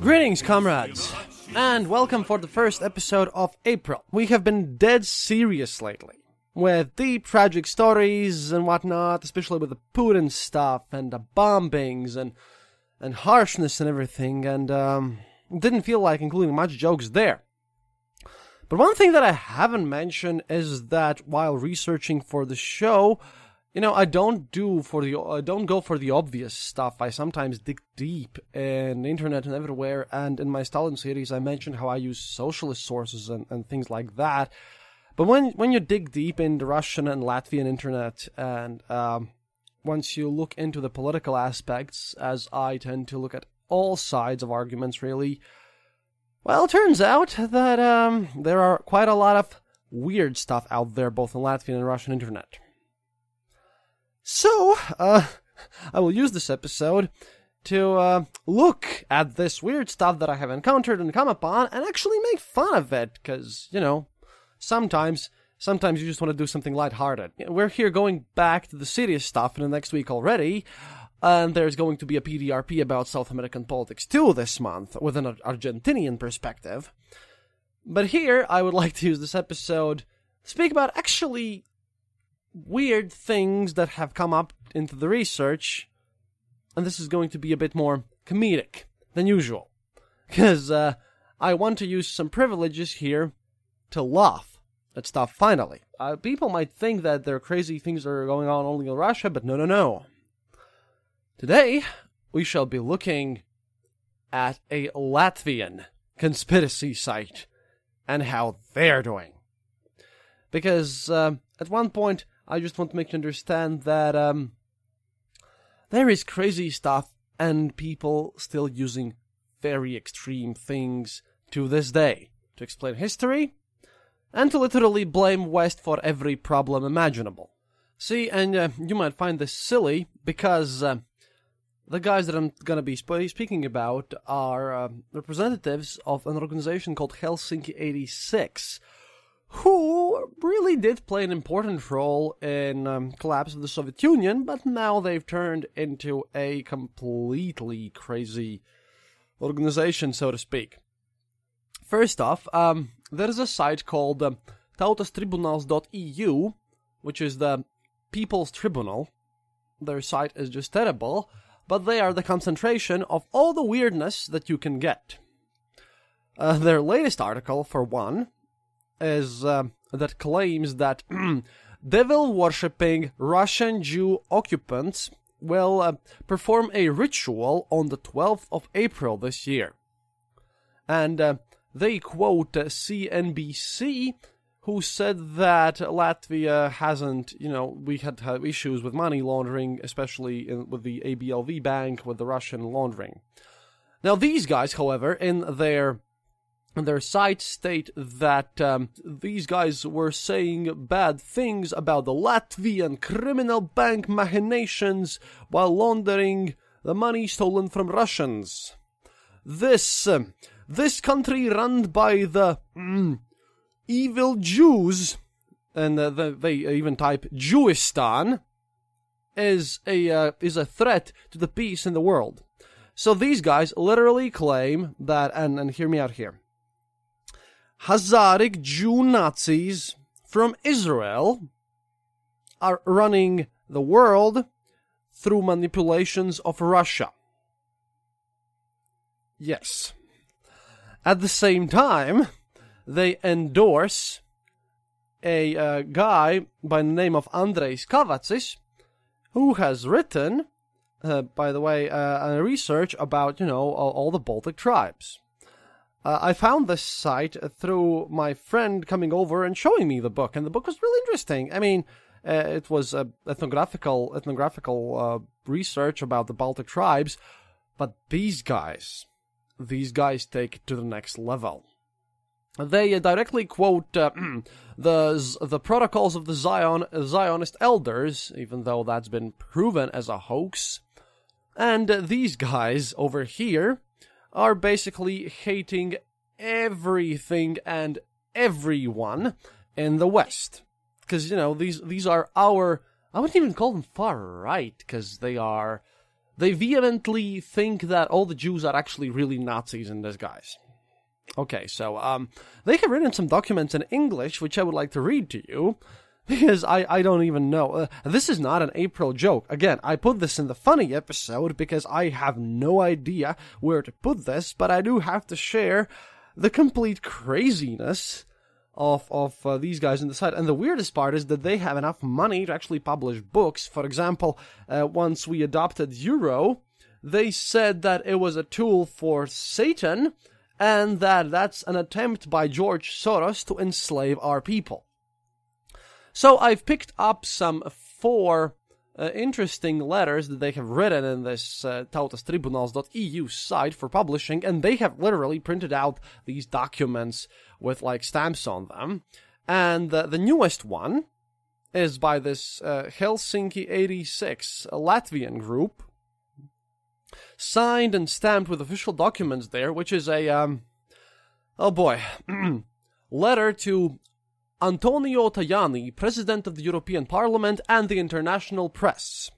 Greetings, comrades, and welcome for the first episode of April. We have been dead serious lately, with deep tragic stories and whatnot, especially with the Putin stuff and the bombings and and harshness and everything, and um, didn't feel like including much jokes there. But one thing that I haven't mentioned is that while researching for the show, you know, I don't do for the I don't go for the obvious stuff. I sometimes dig deep in internet and everywhere. And in my Stalin series, I mentioned how I use socialist sources and, and things like that. But when when you dig deep in Russian and Latvian internet, and um, once you look into the political aspects, as I tend to look at all sides of arguments, really, well, it turns out that um, there are quite a lot of weird stuff out there, both in Latvian and Russian internet. So, uh, I will use this episode to uh, look at this weird stuff that I have encountered and come upon and actually make fun of it, because, you know, sometimes, sometimes you just want to do something lighthearted. We're here going back to the serious stuff in the next week already, and there's going to be a PDRP about South American politics too this month, with an Argentinian perspective. But here, I would like to use this episode to speak about actually weird things that have come up into the research, and this is going to be a bit more comedic than usual. Because uh, I want to use some privileges here to laugh at stuff finally. Uh, people might think that there are crazy things that are going on only in Russia, but no, no, no. Today, we shall be looking at a Latvian conspiracy site and how they're doing. Because uh, at one point, I just want to make you understand that um, there is crazy stuff and people still using very extreme things to this day to explain history and to literally blame West for every problem imaginable. See, and uh, you might find this silly because uh, the guys that I'm going to be sp- speaking about are uh, representatives of an organization called Helsinki 86 who really did play an important role in um, collapse of the Soviet Union, but now they've turned into a completely crazy organization, so to speak. First off, um, there is a site called um, tautastribunals.eu, which is the People's Tribunal. Their site is just terrible, but they are the concentration of all the weirdness that you can get. Uh, their latest article, for one, is uh, that claims that devil worshipping Russian Jew occupants will uh, perform a ritual on the 12th of April this year. And uh, they quote CNBC, who said that Latvia hasn't, you know, we had had issues with money laundering, especially in, with the ABLV bank, with the Russian laundering. Now, these guys, however, in their their site state that um, these guys were saying bad things about the Latvian criminal bank machinations while laundering the money stolen from Russians. This um, this country run by the mm, evil Jews, and uh, the, they even type Jewistan, is a uh, is a threat to the peace in the world. So these guys literally claim that, and, and hear me out here. Hazaric Jew Nazis from Israel are running the world through manipulations of Russia. Yes. At the same time, they endorse a uh, guy by the name of Andrei Kavacis, who has written, uh, by the way, uh, a research about, you know, all, all the Baltic tribes. Uh, I found this site through my friend coming over and showing me the book, and the book was really interesting. I mean, uh, it was a ethnographical ethnographical uh, research about the Baltic tribes, but these guys, these guys take it to the next level. They directly quote uh, the the protocols of the Zion Zionist elders, even though that's been proven as a hoax. And these guys over here are basically hating everything and everyone in the West. Because, you know, these, these are our, I wouldn't even call them far right, because they are, they vehemently think that all the Jews are actually really Nazis in disguise. Okay, so, um, they have written some documents in English, which I would like to read to you because I, I don't even know. Uh, this is not an April joke. Again, I put this in the funny episode because I have no idea where to put this, but I do have to share the complete craziness of of uh, these guys in the site. And the weirdest part is that they have enough money to actually publish books. For example, uh, once we adopted Euro, they said that it was a tool for Satan and that that's an attempt by George Soros to enslave our people. So I've picked up some four uh, interesting letters that they have written in this uh, tautas site for publishing, and they have literally printed out these documents with like stamps on them. And uh, the newest one is by this uh, Helsinki 86 Latvian group, signed and stamped with official documents there, which is a um, oh boy, letter to Antonio Tajani, President of the European Parliament and the international press.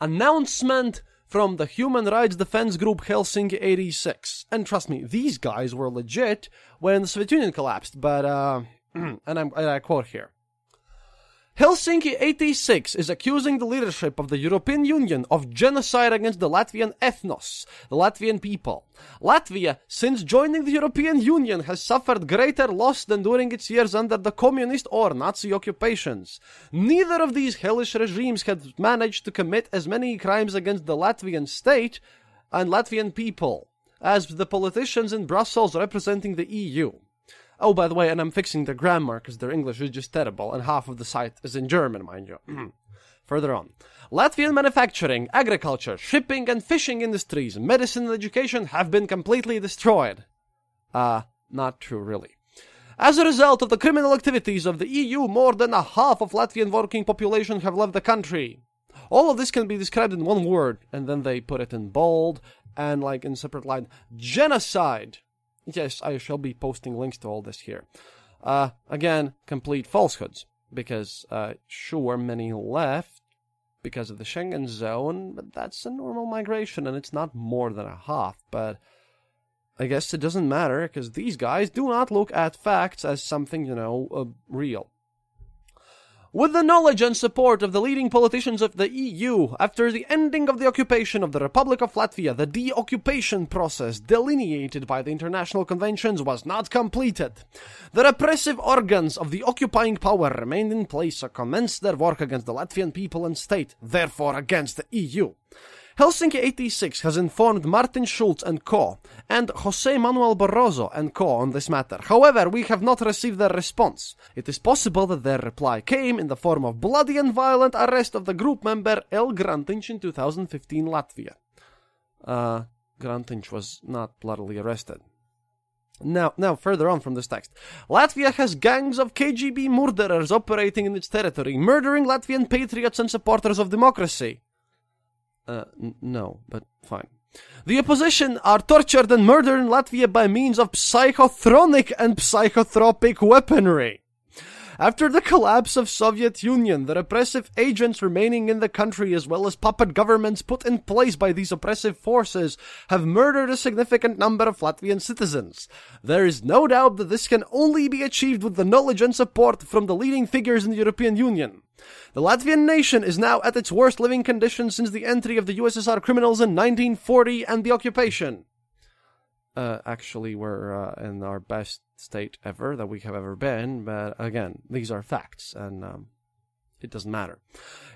Announcement from the Human Rights Defense Group Helsinki 86. And trust me, these guys were legit when the Soviet Union collapsed, but, uh, and, and I quote here. Helsinki 86 is accusing the leadership of the European Union of genocide against the Latvian ethnos, the Latvian people. Latvia, since joining the European Union, has suffered greater loss than during its years under the communist or Nazi occupations. Neither of these hellish regimes had managed to commit as many crimes against the Latvian state and Latvian people as the politicians in Brussels representing the EU. Oh, by the way, and I'm fixing their grammar because their English is just terrible, and half of the site is in German, mind you. Further on. Latvian manufacturing, agriculture, shipping and fishing industries, medicine and education have been completely destroyed. Uh, not true, really. As a result of the criminal activities of the EU, more than a half of Latvian working population have left the country. All of this can be described in one word, and then they put it in bold and like in separate line. Genocide. Yes, I shall be posting links to all this here. Uh, again, complete falsehoods, because, uh, sure, many left because of the Schengen zone, but that's a normal migration, and it's not more than a half, but I guess it doesn't matter, because these guys do not look at facts as something, you know, uh, real. With the knowledge and support of the leading politicians of the EU, after the ending of the occupation of the Republic of Latvia, the deoccupation process delineated by the international conventions was not completed. The repressive organs of the occupying power remained in place or commenced their work against the Latvian people and state, therefore against the EU. Helsinki 86 has informed Martin Schulz and co. and Jose Manuel Barroso and co. on this matter. However, we have not received their response. It is possible that their reply came in the form of bloody and violent arrest of the group member El Grantiņš in 2015 Latvia. Uh, Grantiņš was not bloodily arrested. Now, now, further on from this text, Latvia has gangs of KGB murderers operating in its territory, murdering Latvian patriots and supporters of democracy. Uh, n- no, but fine. The opposition are tortured and murdered in Latvia by means of psychotronic and psychotropic weaponry. After the collapse of Soviet Union, the repressive agents remaining in the country as well as puppet governments put in place by these oppressive forces have murdered a significant number of Latvian citizens. There is no doubt that this can only be achieved with the knowledge and support from the leading figures in the European Union. The Latvian nation is now at its worst living conditions since the entry of the USSR criminals in 1940 and the occupation. Uh, actually, we're uh, in our best state ever that we have ever been, but again, these are facts, and um, it doesn't matter.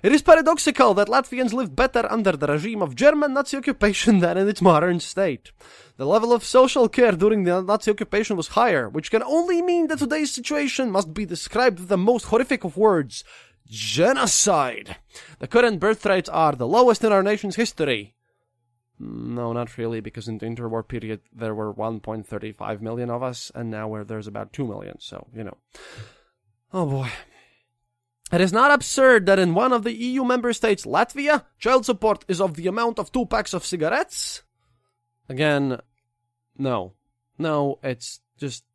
It is paradoxical that Latvians lived better under the regime of German Nazi occupation than in its modern state. The level of social care during the Nazi occupation was higher, which can only mean that today's situation must be described with the most horrific of words genocide. The current birth rates are the lowest in our nation's history. No, not really, because in the interwar period there were 1.35 million of us, and now there's about 2 million, so, you know. Oh boy. It is not absurd that in one of the EU member states, Latvia, child support is of the amount of two packs of cigarettes? Again, no. No, it's just.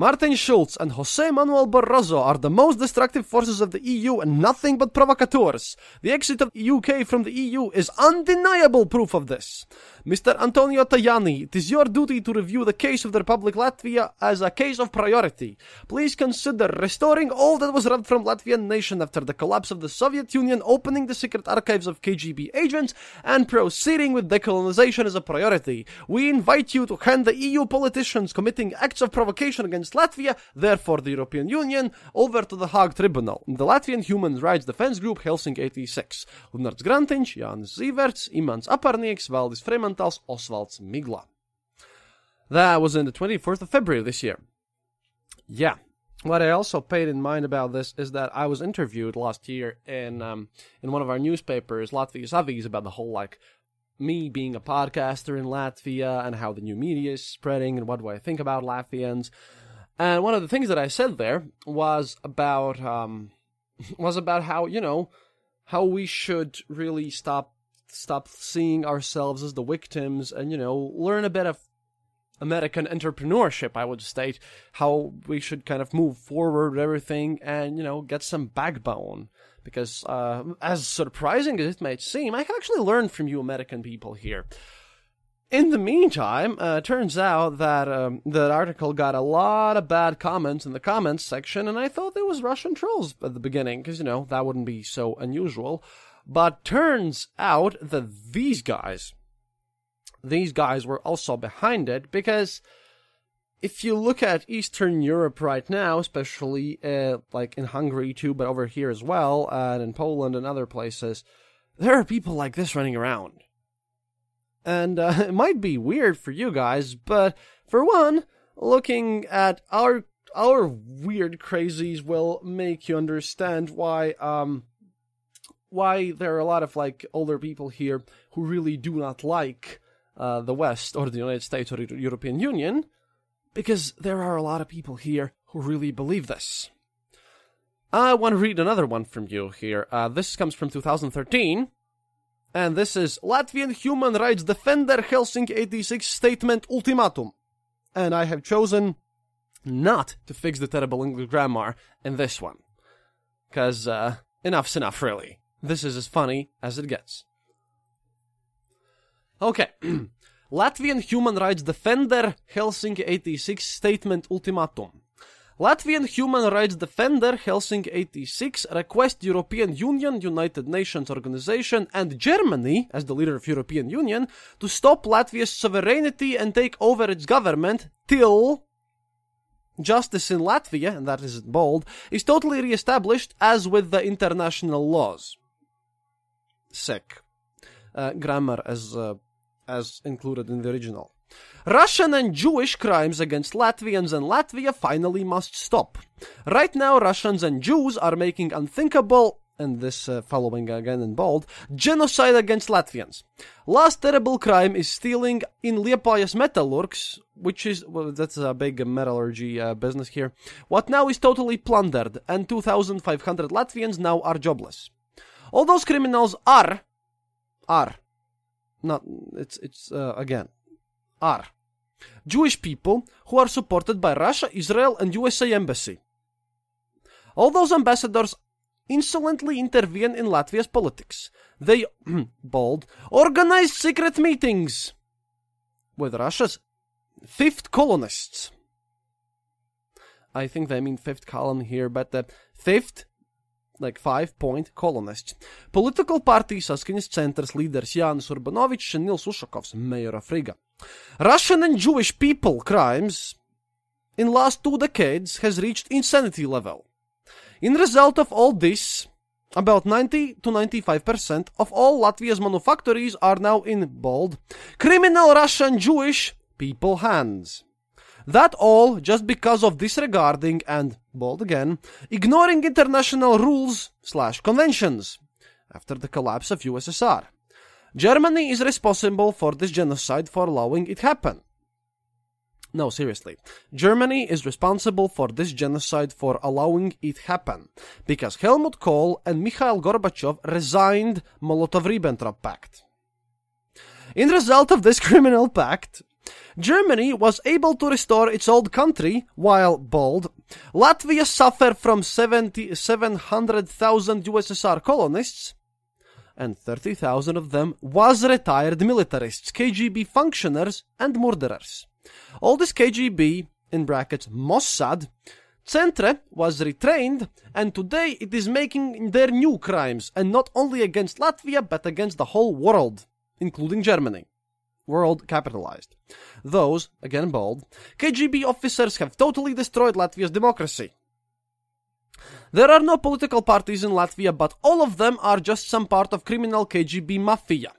Martin Schulz and Jose Manuel Barroso are the most destructive forces of the EU and nothing but provocateurs. The exit of the UK from the EU is undeniable proof of this. Mr. Antonio Tajani, it is your duty to review the case of the Republic Latvia as a case of priority. Please consider restoring all that was robbed from Latvian nation after the collapse of the Soviet Union, opening the secret archives of KGB agents, and proceeding with decolonization as a priority. We invite you to hand the EU politicians committing acts of provocation against Latvia, therefore the European Union, over to the Hague Tribunal. The Latvian Human Rights Defense Group Helsinki 86. Linards Grantiņš, Jānis Zīverts, Imants Aparnieks, Valdis Fremantāls, Osvalds Migla. That was in the 24th of February this year. Yeah. What I also paid in mind about this is that I was interviewed last year in um, in one of our newspapers, Latvijas Avīze, about the whole like me being a podcaster in Latvia and how the new media is spreading and what do I think about Latvians. And one of the things that I said there was about um, was about how you know how we should really stop stop seeing ourselves as the victims and you know learn a bit of American entrepreneurship, I would state, how we should kind of move forward with everything and, you know, get some backbone. Because, uh, as surprising as it might seem, I can actually learn from you American people here. In the meantime, uh, turns out that um, that article got a lot of bad comments in the comments section, and I thought there was Russian trolls at the beginning, because, you know, that wouldn't be so unusual. But turns out that these guys, these guys were also behind it because if you look at Eastern Europe right now, especially uh, like in Hungary too, but over here as well, and in Poland and other places, there are people like this running around. And uh, it might be weird for you guys, but for one, looking at our our weird crazies will make you understand why um why there are a lot of like older people here who really do not like uh, the West or the United States or the European Union, because there are a lot of people here who really believe this. I want to read another one from you here. Uh, this comes from 2013, and this is Latvian human rights defender Helsinki 86 statement ultimatum. And I have chosen not to fix the terrible English grammar in this one. Because uh, enough's enough, really. This is as funny as it gets. Okay. Latvian human rights defender Helsinki 86 statement ultimatum. Latvian human rights defender Helsinki 86 request European Union, United Nations Organization and Germany as the leader of European Union to stop Latvia's sovereignty and take over its government till justice in Latvia, and that is bold, is totally re-established as with the international laws. Sick. Uh, grammar as uh, as included in the original. Russian and Jewish crimes against Latvians and Latvia finally must stop. Right now, Russians and Jews are making unthinkable and this uh, following again in bold, genocide against Latvians. Last terrible crime is stealing in Liepājas Metallurgs, which is, well, that's a big metallurgy uh, business here. What now is totally plundered, and 2,500 Latvians now are jobless. All those criminals are, are, not, it's, it's, uh, again, are Jewish people who are supported by Russia, Israel, and USA Embassy. All those ambassadors insolently intervene in Latvia's politics. They, bold, organize secret meetings with Russia's fifth colonists. I think they mean fifth column here, but the fifth, like five point colonists. Political party Saskaņas centers leaders Jānis Urbanovičs and Nils Ushakovs, mayor of Riga. Russian and Jewish people crimes in last two decades has reached insanity level. In result of all this, about 90 to 95% of all Latvia's manufactories are now in bold criminal Russian Jewish people hands. That all just because of disregarding and bold again ignoring international rules slash conventions after the collapse of USSR. Germany is responsible for this genocide for allowing it happen. No, seriously. Germany is responsible for this genocide for allowing it happen because Helmut Kohl and Mikhail Gorbachev resigned Molotov-Ribbentrop Pact. In result of this criminal pact, Germany was able to restore its old country, while bold, Latvia suffered from 70, 700,000 USSR colonists, and 30,000 of them was retired militarists, KGB functionaries, and murderers. All this KGB, in brackets Mossad, Centre was retrained, and today it is making their new crimes, and not only against Latvia, but against the whole world, including Germany. World capitalized. Those, again bold, KGB officers have totally destroyed Latvia's democracy. There are no political parties in Latvia, but all of them are just some part of criminal KGB mafia.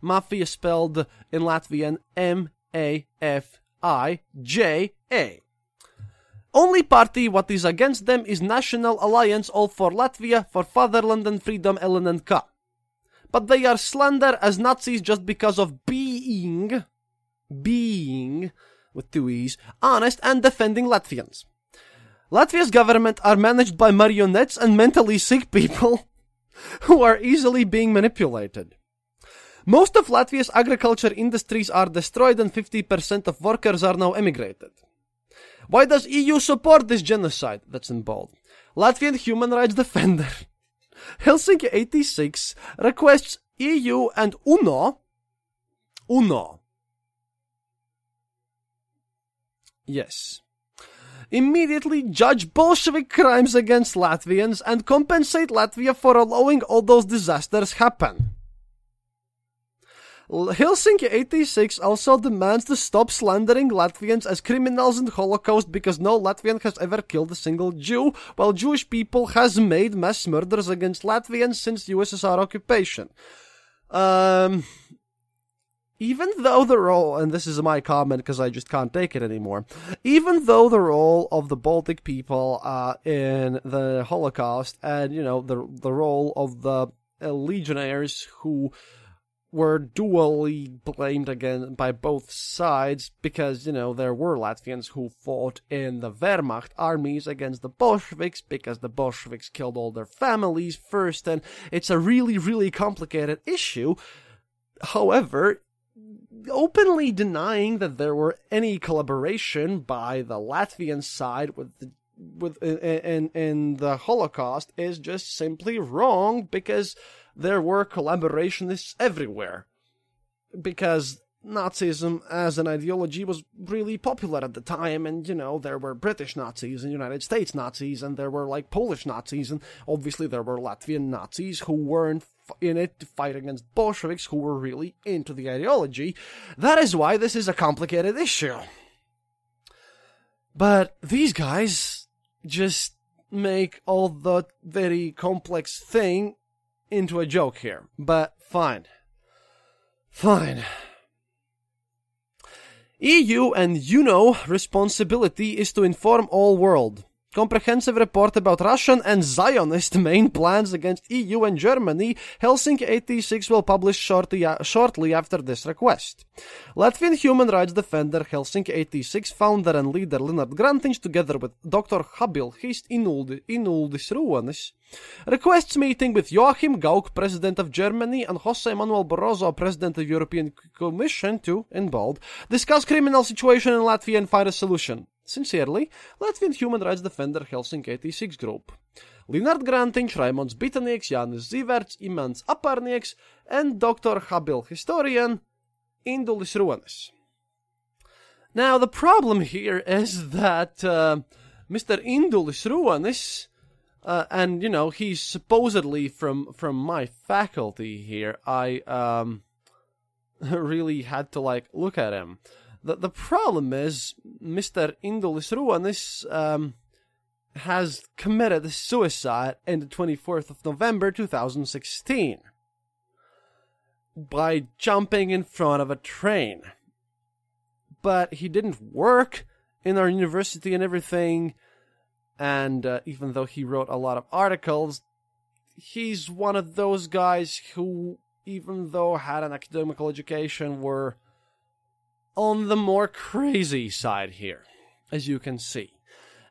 Mafia spelled in Latvian M A F I J A. Only party what is against them is National Alliance All for Latvia for Fatherland and Freedom LNNK. But they are slander as Nazis just because of being, being, with two E's, honest and defending Latvians. Latvia's government are managed by marionettes and mentally sick people who are easily being manipulated. Most of Latvia's agriculture industries are destroyed and 50% of workers are now emigrated. Why does EU support this genocide? That's in bold. Latvian human rights defender Helsinki 86 requests EU and UNO UNO Yes. Immediately judge Bolshevik crimes against Latvians and compensate Latvia for allowing all those disasters happen. Helsinki 86 also demands to stop slandering Latvians as criminals in the Holocaust because no Latvian has ever killed a single Jew, while Jewish people has made mass murders against Latvians since USSR occupation. Um, even though the role, and this is my comment because I just can't take it anymore, even though the role of the Baltic people uh, in the Holocaust and, you know, the, the role of the uh, legionnaires who were dually blamed again by both sides because, you know, there were Latvians who fought in the Wehrmacht armies against the Bolsheviks because the Bolsheviks killed all their families first, and it's a really, really complicated issue. However, openly denying that there were any collaboration by the Latvian side with the with in in the Holocaust is just simply wrong because there were collaborationists everywhere. Because Nazism as an ideology was really popular at the time, and you know, there were British Nazis and United States Nazis, and there were like Polish Nazis, and obviously there were Latvian Nazis who weren't in it to fight against Bolsheviks who were really into the ideology. That is why this is a complicated issue. But these guys just make all the very complex thing into a joke here, but fine. Fine. EU and UNO responsibility is to inform all world. comprehensive report about Russian and Zionist main plans against EU and Germany, Helsinki 86 will publish shortly, shortly after this request. Latvian human rights defender Helsinki 86 founder and leader Linard Grantiņš, together with Dr. Habil Hist Inuldi, Inuldis Ronis, requests meeting with Joachim Gauck, President of Germany, and Jose Manuel Barroso, President of European Commission, to, in bold, discuss criminal situation in Latvia and find a solution. Sincerely, Latvian human rights defender Helsinki 86 Group. Linard Grantiņš, Raimons Bitanieks, Jānis Ziverts, Imants Aparnieks, and Dr. Habil historian Indulis Ronis. Now, the problem here is that uh, Mr. Indulis Ronis, uh, and you know he's supposedly from from my faculty here. I um, really had to like look at him. The, the problem is, Mr. Indulis Ronis um, has committed suicide on the 24th of November 2016 by jumping in front of a train. But he didn't work in our university and everything, and uh, even though he wrote a lot of articles, he's one of those guys who, even though had an academical education, were on the more crazy side here, as you can see.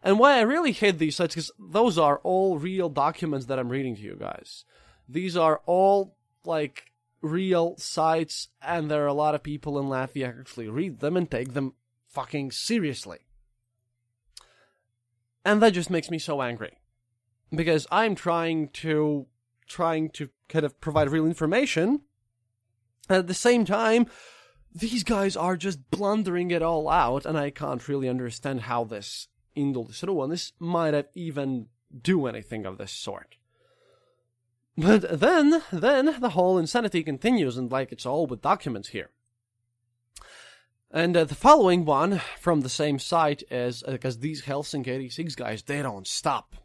And why I really hate these sites, because those are all real documents that I'm reading to you guys. These are all, like, real sites, and there are a lot of people in Latvia actually read them and take them fucking seriously. And that just makes me so angry. Because I'm trying to, trying to kind of provide real information, and at the same time, these guys are just blundering it all out, and I can't really understand how this Indul one this might have even do anything of this sort. But then, then the whole insanity continues, and like it's all with documents here. And uh, the following one from the same site is because uh, these Helsinki 86 guys, they don't stop.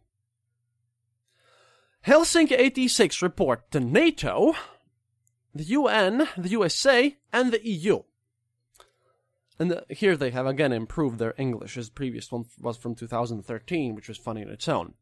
Helsinki 86 report to NATO the UN, the USA, and the EU. And the, here they have again improved their English, as the previous one was from 2013, which was funny in its own.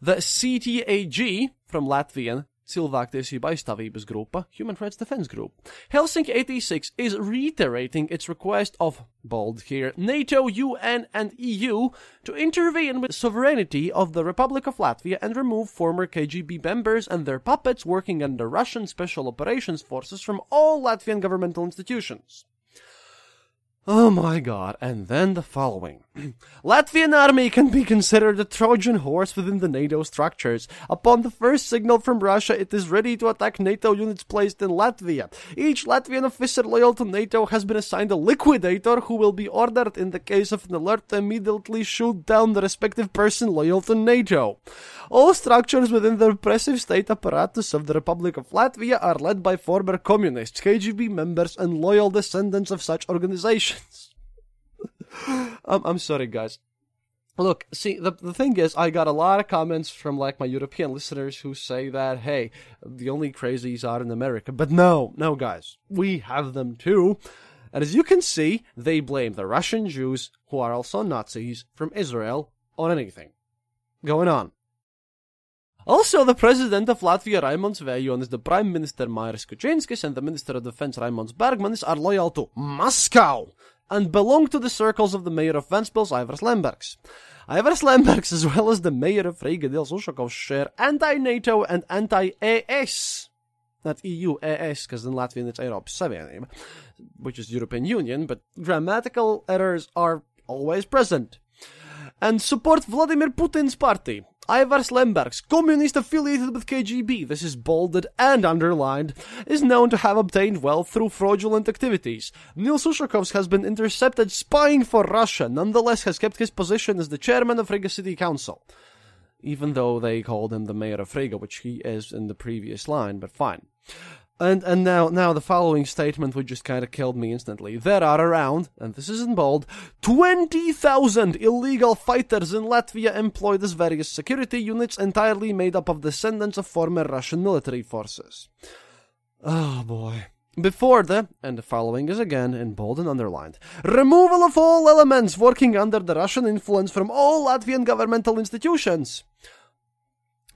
The CTAG, from Latvian Cilvēktiesība aizstāvības grupa, Human Rights Defense Group. Helsinki 86 is reiterating its request of, bold here, NATO, UN, and EU to intervene with sovereignty of the Republic of Latvia and remove former KGB members and their puppets working under Russian Special Operations Forces from all Latvian governmental institutions. Oh my god, and then the following. Latvian army can be considered a Trojan horse within the NATO structures. Upon the first signal from Russia, it is ready to attack NATO units placed in Latvia. Each Latvian officer loyal to NATO has been assigned a liquidator who will be ordered in the case of an alert to immediately shoot down the respective person loyal to NATO. All structures within the repressive state apparatus of the Republic of Latvia are led by former communists, KGB members, and loyal descendants of such organizations. I'm, I'm sorry, guys. Look, see, the, the thing is, I got a lot of comments from, like, my European listeners who say that, hey, the only crazies are in America. But no, no, guys. We have them too. And as you can see, they blame the Russian Jews, who are also Nazis, from Israel, on anything. Going on. Also, the president of Latvia, Raimonds Vējonis, the prime minister, Mairis Kučinskis, and the minister of defense, Raimonds Bergmanis, are loyal to Moscow and belong to the circles of the mayor of Ventspils, Ivars Lembergs. Ivars Lembergs, as well as the mayor of Riga, Dils share anti-NATO and anti-ES not EU, ES, because in Latvian it's Eiropas Savienība, which is European Union, but grammatical errors are always present. And support Vladimir Putin's party, Ivars Lembergs, communist affiliated with KGB, this is bolded and underlined, is known to have obtained wealth through fraudulent activities. Nils Ushakovs has been intercepted spying for Russia, nonetheless has kept his position as the chairman of Riga City Council. Even though they called him the mayor of Riga, which he is in the previous line, but fine. And and now now the following statement would just kind of killed me instantly. There are around, and this is in bold, twenty thousand illegal fighters in Latvia employed as various security units entirely made up of descendants of former Russian military forces. Oh boy. Before the, and the following is again in bold and underlined, removal of all elements working under the Russian influence from all Latvian governmental institutions.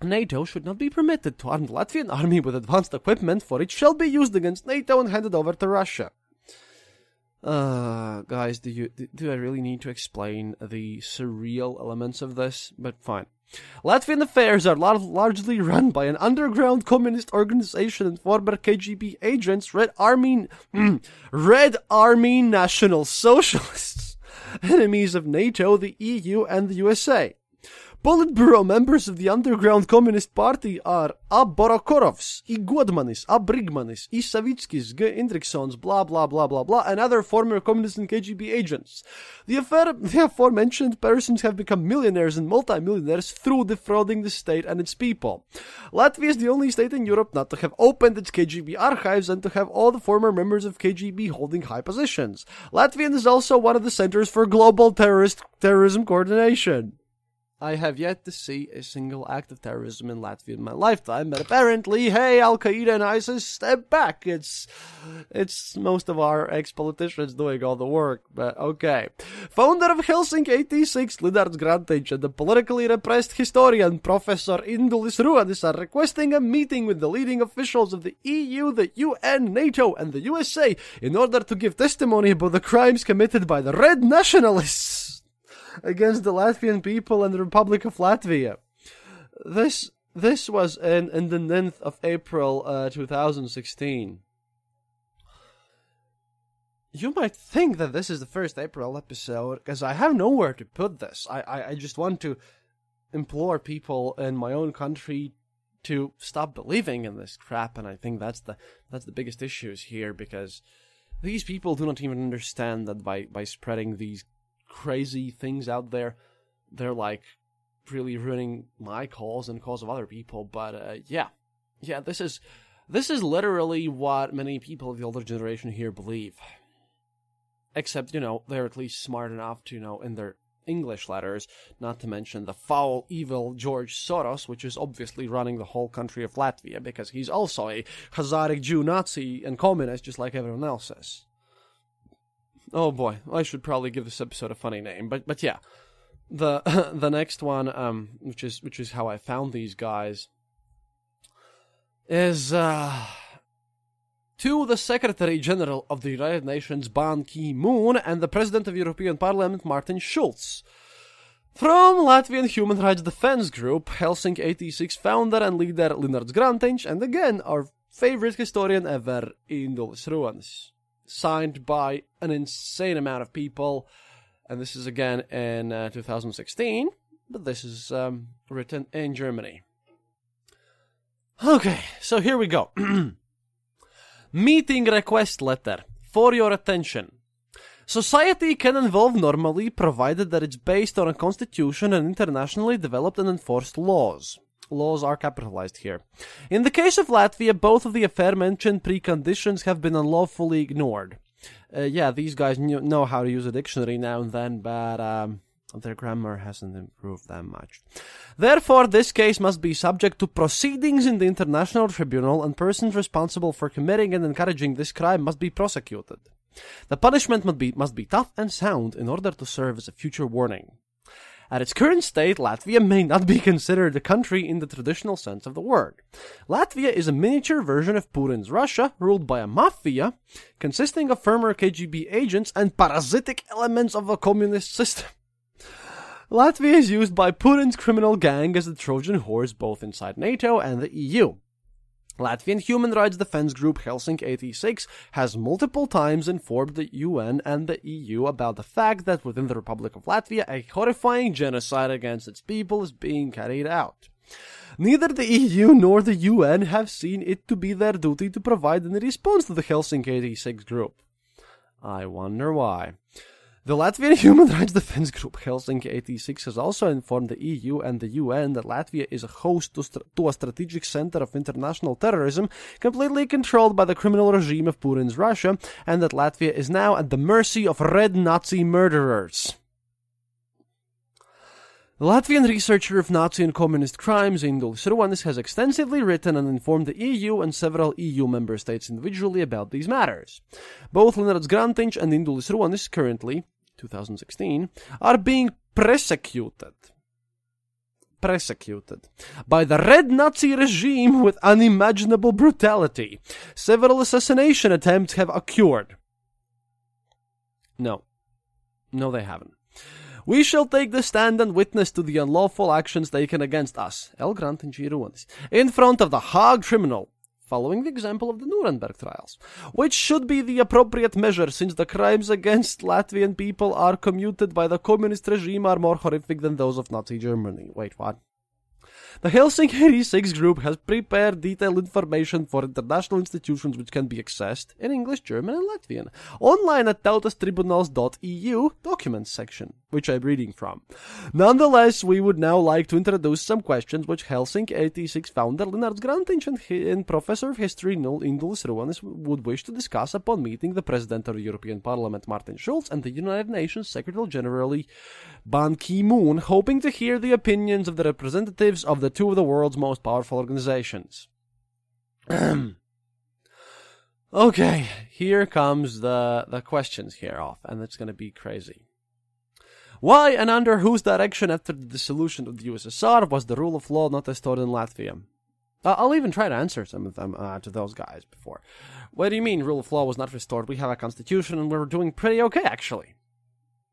NATO should not be permitted to arm the Latvian army with advanced equipment, for it shall be used against NATO and handed over to Russia. Uh, guys, do you do I really need to explain the surreal elements of this? But fine. Latvian affairs are lar- largely run by an underground communist organization and former KGB agents, Red Army, Red Army National Socialists, enemies of NATO, the EU, and the USA. Politburo members of the underground Communist Party are A. Borokorovs, I. Godmanis, A. Brigmanis, I. Savitskis, G. Indriksons, blah blah blah blah blah, and other former communist and KGB agents. The, affair, the aforementioned persons have become millionaires and multimillionaires through defrauding the state and its people. Latvia is the only state in Europe not to have opened its KGB archives and to have all the former members of KGB holding high positions. Latvia is also one of the centers for global terrorist terrorism coordination. I have yet to see a single act of terrorism in Latvia in my lifetime, but apparently, hey, Al Qaeda and ISIS, step back. It's, it's most of our ex-politicians doing all the work, but okay. Founder of Helsinki 86, Linards Grantiņš, and the politically repressed historian Professor Indulis Ronis are requesting a meeting with the leading officials of the EU, the UN, NATO, and the USA in order to give testimony about the crimes committed by the Red Nationalists against the Latvian people and the Republic of Latvia. This this was in, in the 9th of April uh, 2016. You might think that this is the first April episode because I have nowhere to put this. I, I, I just want to implore people in my own country to stop believing in this crap, and I think that's the that's the biggest issues here because these people do not even understand that by by spreading these crazy things out there, they're like really ruining my cause and cause of other people. But uh, yeah, yeah, this is this is literally what many people of the older generation here believe. Except, you know, they're at least smart enough to you know in their English letters, not to mention the foul, evil George Soros, which is obviously running the whole country of Latvia because he's also a Hazaric Jew Nazi and communist just like everyone else is. Oh boy, I should probably give this episode a funny name, but but yeah, the the next one, um, which is which is how I found these guys, is uh, to the Secretary General of the United Nations Ban Ki Moon and the President of European Parliament Martin Schulz. From Latvian Human Rights Defense Group, Helsinki 86 founder and leader Linards Grantins, and again our favorite historian ever, Indulis Ronis signed by an insane amount of people. And this is again in uh, 2016, but this is um, written in Germany. Okay, so here we go. Meeting request letter for your attention. Society can evolve normally provided that it's based on a constitution and internationally developed and enforced laws laws are capitalized here. In the case of Latvia, both of the aforementioned preconditions have been unlawfully ignored. Uh, yeah, these guys know how to use a dictionary now and then, but um, their grammar hasn't improved that much. Therefore, this case must be subject to proceedings in the International Tribunal, and persons responsible for committing and encouraging this crime must be prosecuted. The punishment must be, must be tough and sound in order to serve as a future warning. At its current state, Latvia may not be considered a country in the traditional sense of the word. Latvia is a miniature version of Putin's Russia, ruled by a mafia consisting of former KGB agents and parasitic elements of a communist system. Latvia is used by Putin's criminal gang as a Trojan horse both inside NATO and the EU. Latvian human rights defense group Helsinki 86 has multiple times informed the UN and the EU about the fact that within the Republic of Latvia a horrifying genocide against its people is being carried out. Neither the EU nor the UN have seen it to be their duty to provide any response to the Helsinki 86 group. I wonder why. The Latvian Human Rights Defense Group Helsinki 86 has also informed the EU and the UN that Latvia is a host to, st- to, a strategic center of international terrorism completely controlled by the criminal regime of Putin's Russia, and that Latvia is now at the mercy of red Nazi murderers. The Latvian researcher of Nazi and communist crimes, Indulis Ronis, has extensively written and informed the EU and several EU member states individually about these matters. Both Linards Grantiņš and Indulis Ronis currently, 2016, are being persecuted persecuted by the Red Nazi regime with unimaginable brutality. Several assassination attempts have occurred. No. No, they haven't. We shall take the stand and witness to the unlawful actions taken against us, El Grant and Giruanis, in front of the Hague Tribunal, following the example of the Nuremberg trials, which should be the appropriate measure since the crimes against Latvian people are commuted by the communist regime are more horrific than those of Nazi Germany. Wait, what? The Helsinki 86 group has prepared detailed information for international institutions which can be accessed in English, German, and Latvian online at tautas.tribunals.eu documents section, which I'm reading from. Nonetheless, we would now like to introduce some questions which Helsinki 86 founder Linards Grantiņš and, and professor of history Indulis Ronis would wish to discuss upon meeting the President of the European Parliament Martin Schulz and the United Nations Secretary General Ban Ki-moon, hoping to hear the opinions of the representatives of the two of the world's most powerful organizations. okay, here comes the the questions here off, and it's going to be crazy. Why and under whose direction after the dissolution of the USSR was the rule of law not restored in Latvia? I'll even try to answer some of them uh, to those guys before. What do you mean rule of law was not restored? We have a constitution and we're doing pretty okay, actually.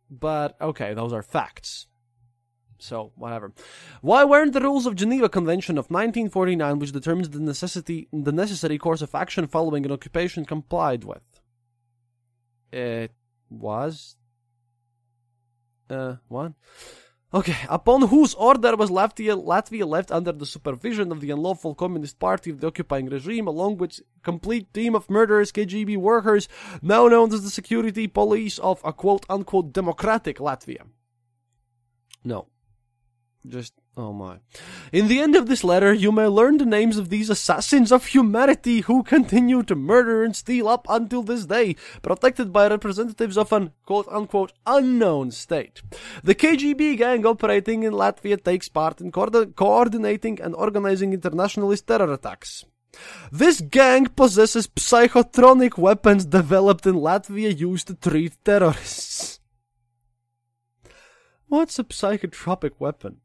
But, okay, those are facts. So, whatever. Why weren't the rules of Geneva Convention of 1949, which determines the necessity, the necessary course of action following an occupation, complied with? It was. Uh, what? Okay, upon whose order was Latvia, Latvia left under the supervision of the unlawful Communist Party of the occupying regime, along with complete team of murderers, KGB workers, now known as the security police of a quote unquote democratic Latvia? No. Just, oh my. In the end of this letter, you may learn the names of these assassins of humanity who continue to murder and steal up until this day, protected by representatives of an quote unquote unknown state. The KGB gang operating in Latvia takes part in co- coordinating and organizing internationalist terror attacks. This gang possesses psychotronic weapons developed in Latvia used to treat terrorists. What's a psychotropic weapon?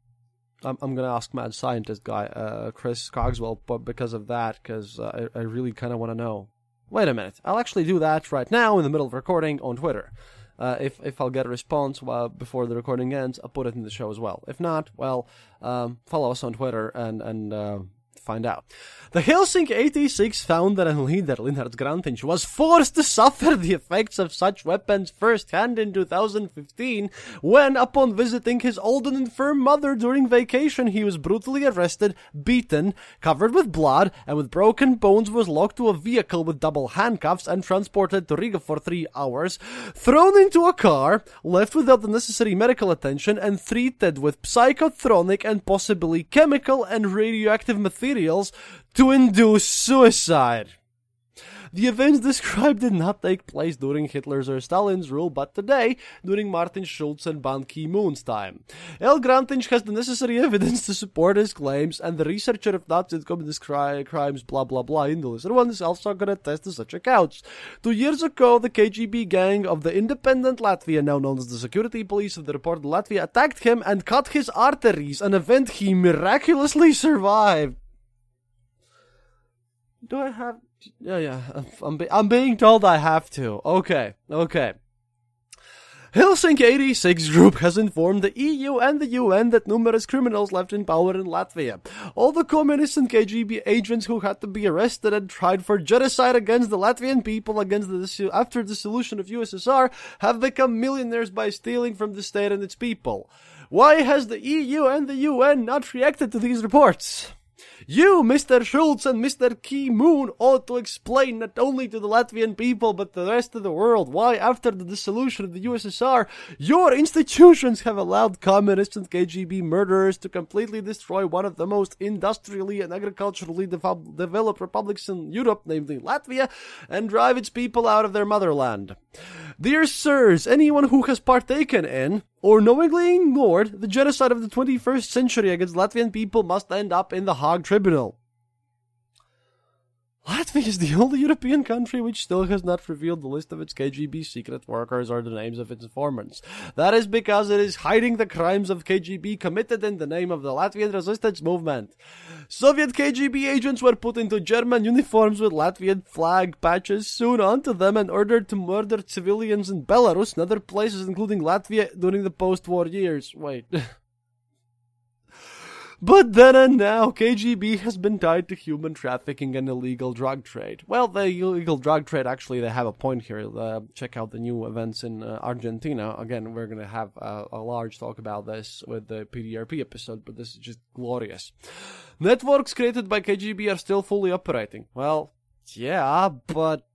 I'm, I'm gonna ask mad scientist guy, uh, Chris Cogswell, but because of that, because uh, I, I really kind of want to know. Wait a minute, I'll actually do that right now in the middle of recording on Twitter. Uh, if if I'll get a response while, before the recording ends, I'll put it in the show as well. If not, well, um, follow us on Twitter and and uh, find out. The Helsinki 86 found that leader, Linards Grantiņš, was forced to suffer the effects of such weapons firsthand in 2015 when, upon visiting his old and infirm mother during vacation, he was brutally arrested, beaten, covered with blood, and with broken bones was locked to a vehicle with double handcuffs and transported to Riga for three hours, thrown into a car, left without the necessary medical attention, and treated with psychotronic and possibly chemical and radioactive materials to induce suicide. The events described did not take place during Hitler's or Stalin's rule, but today, during Martin Schulz and Ban Ki-moon's time. El Grantiņš has the necessary evidence to support his claims, and the researcher of Nazi communist cri- crimes, blah blah blah, Indulis Ronis is also going to attest to such accounts. Two years ago, the KGB gang of the independent Latvia, now known as the security police of the reported Latvia, attacked him and cut his arteries, an event he miraculously survived. Do I have? Yeah, yeah. I'm be- I'm being told I have to. Okay, okay. Helsinki 86 Group has informed the EU and the UN that numerous criminals left in power in Latvia. All the communist and KGB agents who had to be arrested and tried for genocide against the Latvian people against the after the dissolution of USSR have become millionaires by stealing from the state and its people. Why has the EU and the UN not reacted to these reports? You, Mr. Schulz and Mr. Ki-moon, ought to explain not only to the Latvian people but the rest of the world why, after the dissolution of the USSR, your institutions have allowed communists and KGB murderers to completely destroy one of the most industrially and agriculturally dev- developed republics in Europe, namely Latvia, and drive its people out of their motherland. Dear sirs, anyone who has partaken in or knowingly ignored the genocide of the 21st century against Latvian people must end up in the Hague Tribunal. Latvia is the only European country which still has not revealed the list of its KGB secret workers or the names of its informants. That is because it is hiding the crimes of KGB committed in the name of the Latvian resistance movement. Soviet KGB agents were put into German uniforms with Latvian flag patches sewn onto them and ordered to murder civilians in Belarus and other places, including Latvia, during the post-war years. Wait. But then and now, KGB has been tied to human trafficking and illegal drug trade. Well, the illegal drug trade, actually, they have a point here. Uh, check out the new events in uh, Argentina. Again, we're going to have a, a large talk about this with the PDRP episode, but this is just glorious. Networks created by KGB are still fully operating. Well, yeah, but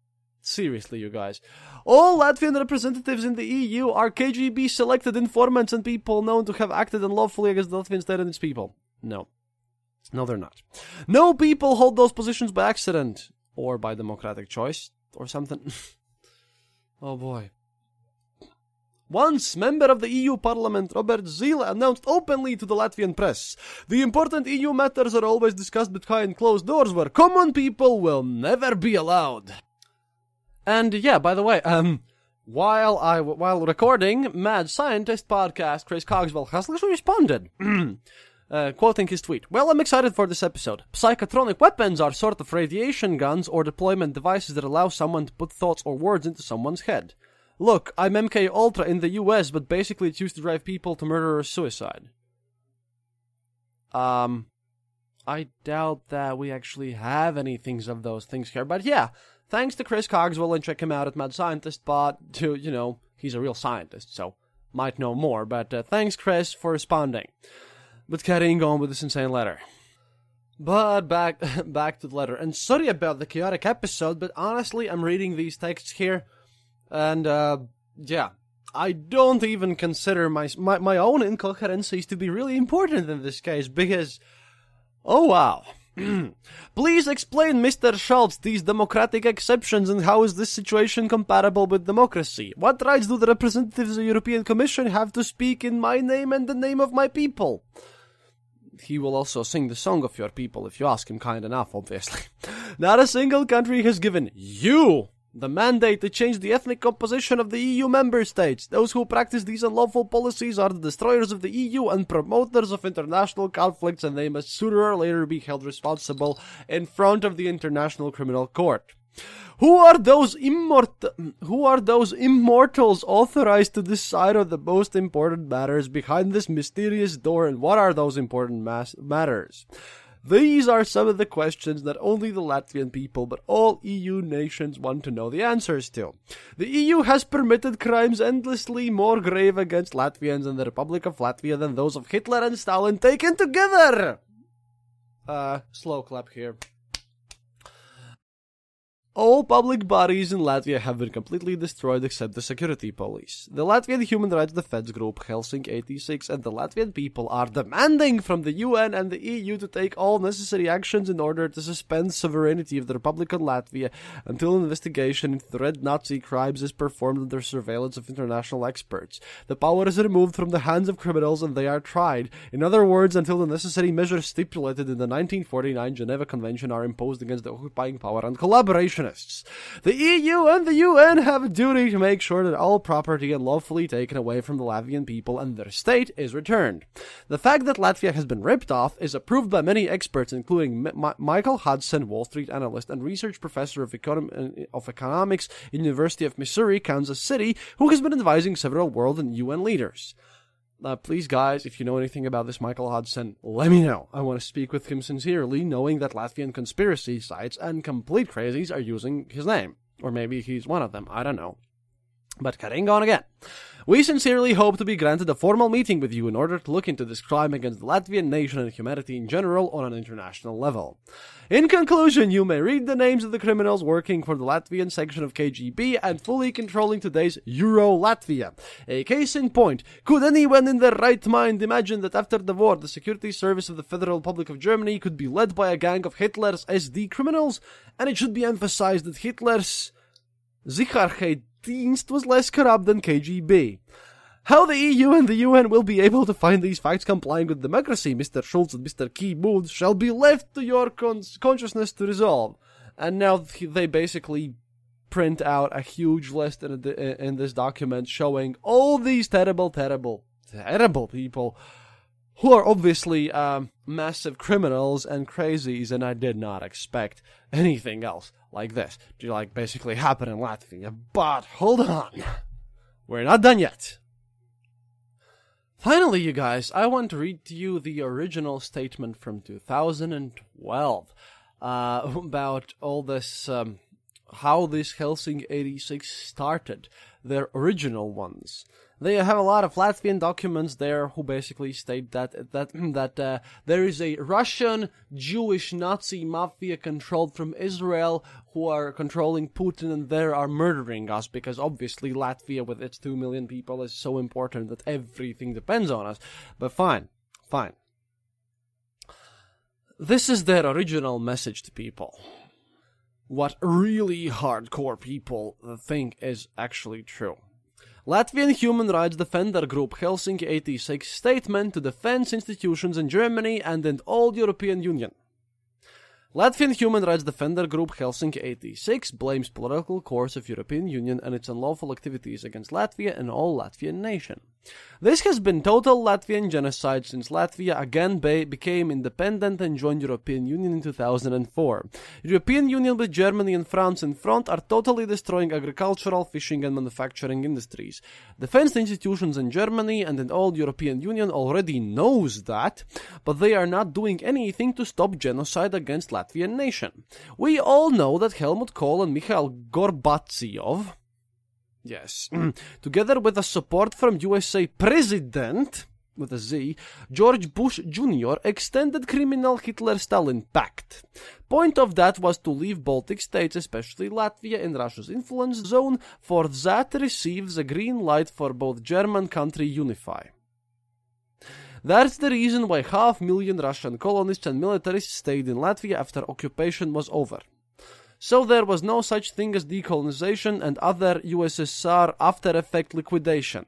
seriously, you guys. All Latvian representatives in the EU are KGB selected informants and people known to have acted unlawfully against the Latvian state and its people. No. No, they're not. No people hold those positions by accident or by democratic choice or something. oh boy. Once member of the EU Parliament, Robert Zīle, announced openly to the Latvian press, the important EU matters are always discussed behind closed doors where common people will never be allowed. And yeah, by the way, um, while I while recording Mad Scientist podcast, Chris Cogswell has responded. Uh, quoting his tweet, Well, I'm excited for this episode. Psychotronic weapons are sort of radiation guns or deployment devices that allow someone to put thoughts or words into someone's head. Look, I'm MK Ultra in the US, but basically it's used to drive people to murder or suicide. Um, I doubt that we actually have any things of those things here, but yeah, thanks to Chris Cogswell and check him out at Mad Scientist Bot to, you know, he's a real scientist, so might know more, but uh, thanks Chris for responding but carrying on with this insane letter. But back back to the letter. And sorry about the chaotic episode, but honestly, I'm reading these texts here, and uh, yeah, I don't even consider my, my my own incoherencies to be really important in this case because, oh wow. Please explain, Mr. Schulz, these democratic exceptions and how is this situation compatible with democracy? What rights do the representatives of the European Commission have to speak in my name and the name of my people? He will also sing the song of your people if you ask him kind enough, obviously. Not a single country has given you the mandate to change the ethnic composition of the EU member states. Those who practice these unlawful policies are the destroyers of the EU and promoters of international conflicts, and they must sooner or later be held responsible in front of the International Criminal Court. Who are those immort- who are those immortals authorized to decide on the most important matters behind this mysterious door and what are those important mas- matters? These are some of the questions that only the Latvian people but all EU nations want to know the answers to. The EU has permitted crimes endlessly more grave against Latvians and the Republic of Latvia than those of Hitler and Stalin taken together. Uh, slow clap here. All public bodies in Latvia have been completely destroyed except the security police. The Latvian Human Rights Defense Group, Helsinki 86, and the Latvian people are demanding from the UN and the EU to take all necessary actions in order to suspend sovereignty of the Republic of Latvia until an investigation into the Red Nazi crimes is performed under surveillance of international experts. The power is removed from the hands of criminals and they are tried. In other words, until the necessary measures stipulated in the 1949 Geneva Convention are imposed against the occupying power and collaboration the EU and the UN have a duty to make sure that all property unlawfully taken away from the Latvian people and their state is returned. The fact that Latvia has been ripped off is approved by many experts, including M- Michael Hudson, Wall Street analyst and research professor of, Econ- of economics in University of Missouri, Kansas City, who has been advising several world and UN leaders. Uh, please, guys, if you know anything about this Michael Hudson, let me know. I want to speak with him sincerely, knowing that Latvian conspiracy sites and complete crazies are using his name. Or maybe he's one of them, I don't know. But carrying on again. We sincerely hope to be granted a formal meeting with you in order to look into this crime against the Latvian nation and humanity in general on an international level. In conclusion, you may read the names of the criminals working for the Latvian section of KGB and fully controlling today's Euro Latvia. A case in point, could anyone in their right mind imagine that after the war, the security service of the Federal Republic of Germany could be led by a gang of Hitler's SD criminals? And it should be emphasized that Hitler's Sicherheit Dienst was less corrupt than KGB. How the EU and the UN will be able to find these facts complying with democracy, Mr. Schulz and Mr. Ki-moon, shall be left to your con- consciousness to resolve. And now they basically print out a huge list in, in this document showing all these terrible, terrible, terrible people who are obviously um, massive criminals and crazies, and I did not expect anything else like this to like basically happen in Latvia. But hold on, we're not done yet. Finally, you guys, I want to read to you the original statement from 2012 uh, about all this, um, how this Helsinki 86 started, their original ones. They have a lot of Latvian documents there who basically state that that that uh, there is a Russian Jewish Nazi mafia controlled from Israel who are controlling Putin and they are murdering us because obviously Latvia with its 2 million people is so important that everything depends on us. But fine, fine. This is their original message to people. What really hardcore people think is actually true. Latvian human rights defender group Helsinki 86 statement to defense institutions in Germany and in all European Union. Latvian human rights defender group Helsinki 86 blames political course of European Union and its unlawful activities against Latvia and all Latvian nation. This has been total Latvian genocide since Latvia again be- became independent and joined European Union in 2004. European Union with Germany and France in front are totally destroying agricultural, fishing and manufacturing industries. Defense institutions in Germany and in all European Union already knows that, but they are not doing anything to stop genocide against Latvian nation. We all know that Helmut Kohl and Mikhail Gorbachev Yes. Together with the support from USA President, with a Z, George Bush Jr. extended criminal Hitler-Stalin pact. Point of that was to leave Baltic states, especially Latvia, in Russia's influence zone, for that receives a green light for both German country unify. That's the reason why half million Russian colonists and militarists stayed in Latvia after occupation was over. So there was no such thing as decolonization and other USSR after effect liquidation.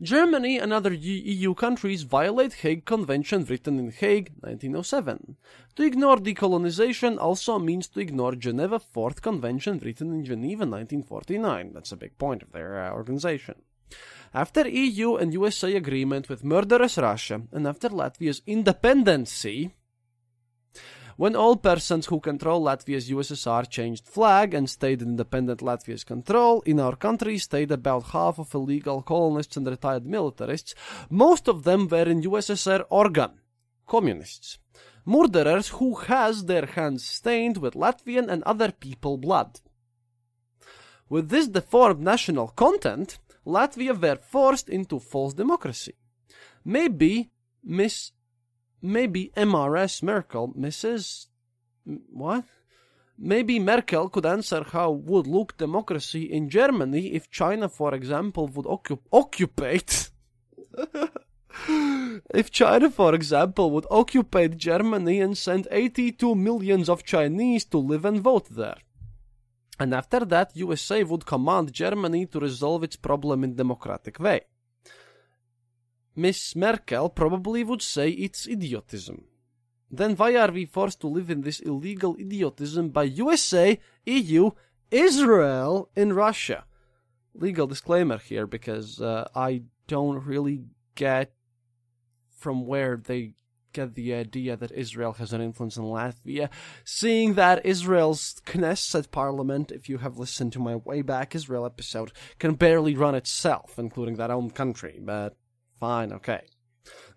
Germany and other EU countries violate Hague Convention written in Hague 1907. To ignore decolonization also means to ignore Geneva Fourth Convention written in Geneva 1949. That's a big point of their uh, organization. After EU and USA agreement with murderous Russia and after Latvia's independency, when all persons who control Latvia's USSR changed flag and stayed in independent Latvia's control, in our country stayed about half of illegal colonists and retired militarists. Most of them were in USSR organ, communists. Murderers who has their hands stained with Latvian and other people blood. With this deformed national content, Latvia were forced into false democracy. Maybe Miss maybe MRS Merkel, Mrs. What? Maybe Merkel could answer how would look democracy in Germany if China, for example, would occup- occupate. if China, for example, would occupy Germany and send 82 millions of Chinese to live and vote there. And after that, USA would command Germany to resolve its problem in democratic way. Miss Merkel probably would say it's idiotism. Then why are we forced to live in this illegal idiotism by USA, EU, Israel, and Russia? Legal disclaimer here because uh, I don't really get from where they get the idea that Israel has an influence in Latvia, seeing that Israel's Knesset parliament, if you have listened to my way back Israel episode, can barely run itself, including that own country, but Fine, okay.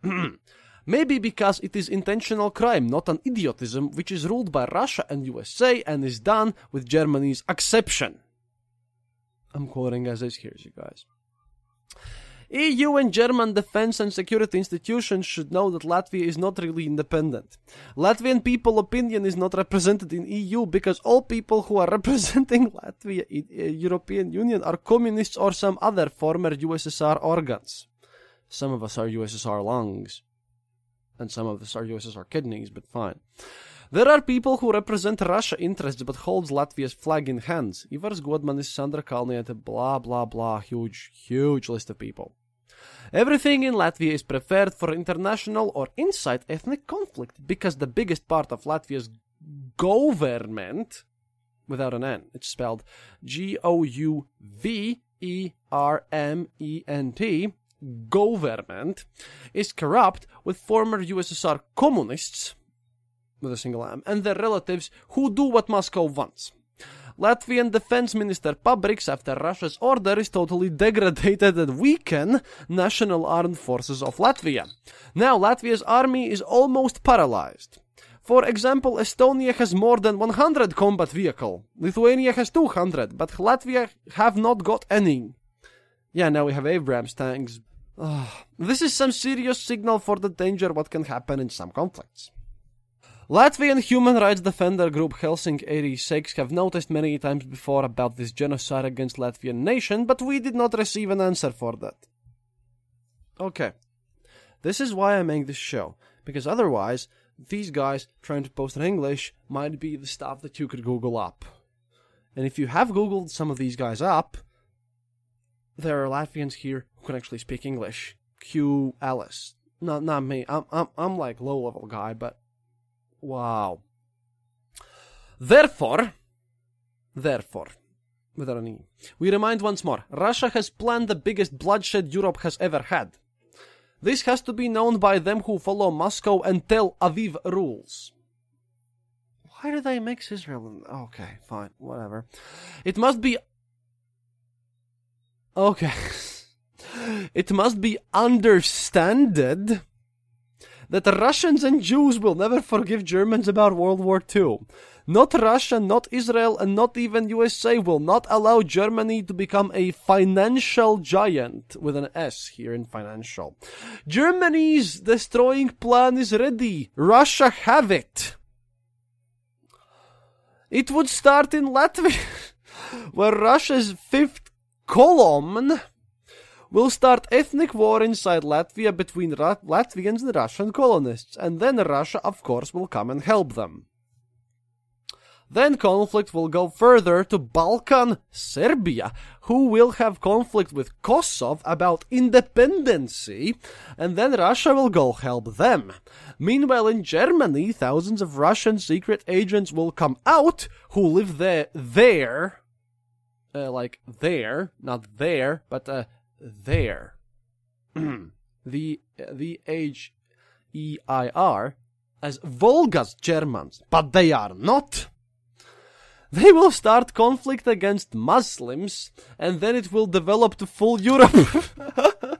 Maybe because it is intentional crime, not an idiotism, which is ruled by Russia and USA and is done with Germany's exception. I'm quoting as is here, you guys. EU and German defense and security institutions should know that Latvia is not really independent. Latvian people opinion is not represented in EU because all people who are representing Latvia in uh, European Union are communists or some other former USSR organs. Some of us are USSR lungs. and some of us are USSR kidneys, but fine. There are people who represent Russia interests but holds Latvia's flag in hands. Ivars Godmanis, Sandra Kalniete, blah blah blah, huge, huge list of people. Everything in Latvia is prepared for international or inside ethnic conflict because the biggest part of Latvia's government, without an N, it's spelled G O U V E R M E N T, government, is corrupt with former USSR communists, with a single M, and their relatives who do what Moscow wants. Latvian Defense Minister Pabriks, after Russia's order, is totally degraded and weaken National Armed Forces of Latvia. Now, Latvia's army is almost paralyzed. For example, Estonia has more than 100 combat vehicle. Lithuania has 200, but Latvia have not got any. Yeah, now we have Abrams tanks. This is some serious signal for the danger what can happen in some conflicts. Latvian human rights defender group Helsinki 86 have noticed many times before about this genocide against Latvian nation, but we did not receive an answer for that. Okay. This is why I make this show, because otherwise, these guys trying to post in English might be the stuff that you could Google up. And if you have Googled some of these guys up, there are Latvians here can actually speak English. Q Alice. Not not me. I'm I'm I'm like low level guy, but Wow. Therefore, therefore, without an E, we remind once more Russia has planned the biggest bloodshed Europe has ever had. This has to be known by them who follow Moscow and Tel Aviv rules. Why do they mix Israel. Okay, fine, whatever. It must be. Okay. it must be understood that Russians and Jews will never forgive Germans about World War II. Not Russia, not Israel, and not even USA will not allow Germany to become a financial giant with an S here in financial. Germany's destroying plan is ready. Russia have it. It would start in Latvia, where Russia's fifth column will start ethnic war inside Latvia between Ra- Latvians and Russian colonists, and then Russia, of course, will come and help them. Then conflict will go further to Balkan Serbia, who will have conflict with Kosovo about independency, and then Russia will go help them. Meanwhile, in Germany, thousands of Russian secret agents will come out who live there, there, uh, like there, not there, but uh, there. the the H E I R as Volga's Germans, but they are not. They will start conflict against Muslims, and then it will develop to full Europe.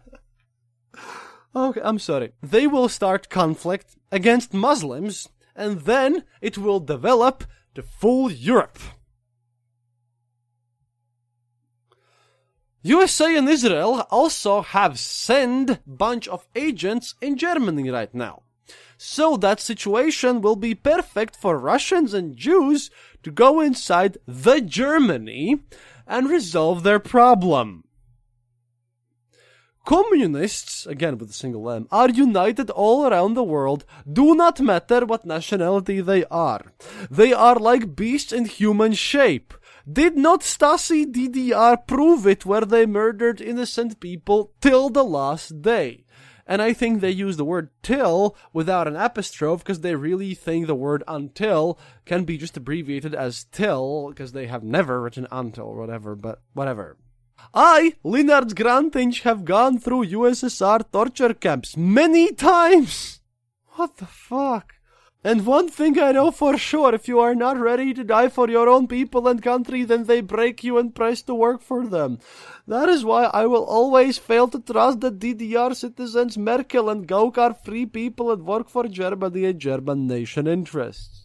okay, I'm sorry. They will start conflict against Muslims, and then it will develop to full Europe. USA and Israel also have sent bunch of agents in Germany right now. So that situation will be perfect for Russians and Jews to go inside the Germany and resolve their problem. Communists, again with a single M, are united all around the world, do not matter what nationality they are. They are like beasts in human shape. Did not Stasi DDR prove it where they murdered innocent people till the last day? And I think they use the word till without an apostrophe because they really think the word until can be just abbreviated as till because they have never written until or whatever, but whatever. I, Linards Grantiņš, have gone through USSR torture camps many times. What the fuck? And one thing I know for sure, if you are not ready to die for your own people and country, then they break you and press to work for them. That is why I will always fail to trust that DDR citizens Merkel and Gauck are free people and work for Germany and German nation interests.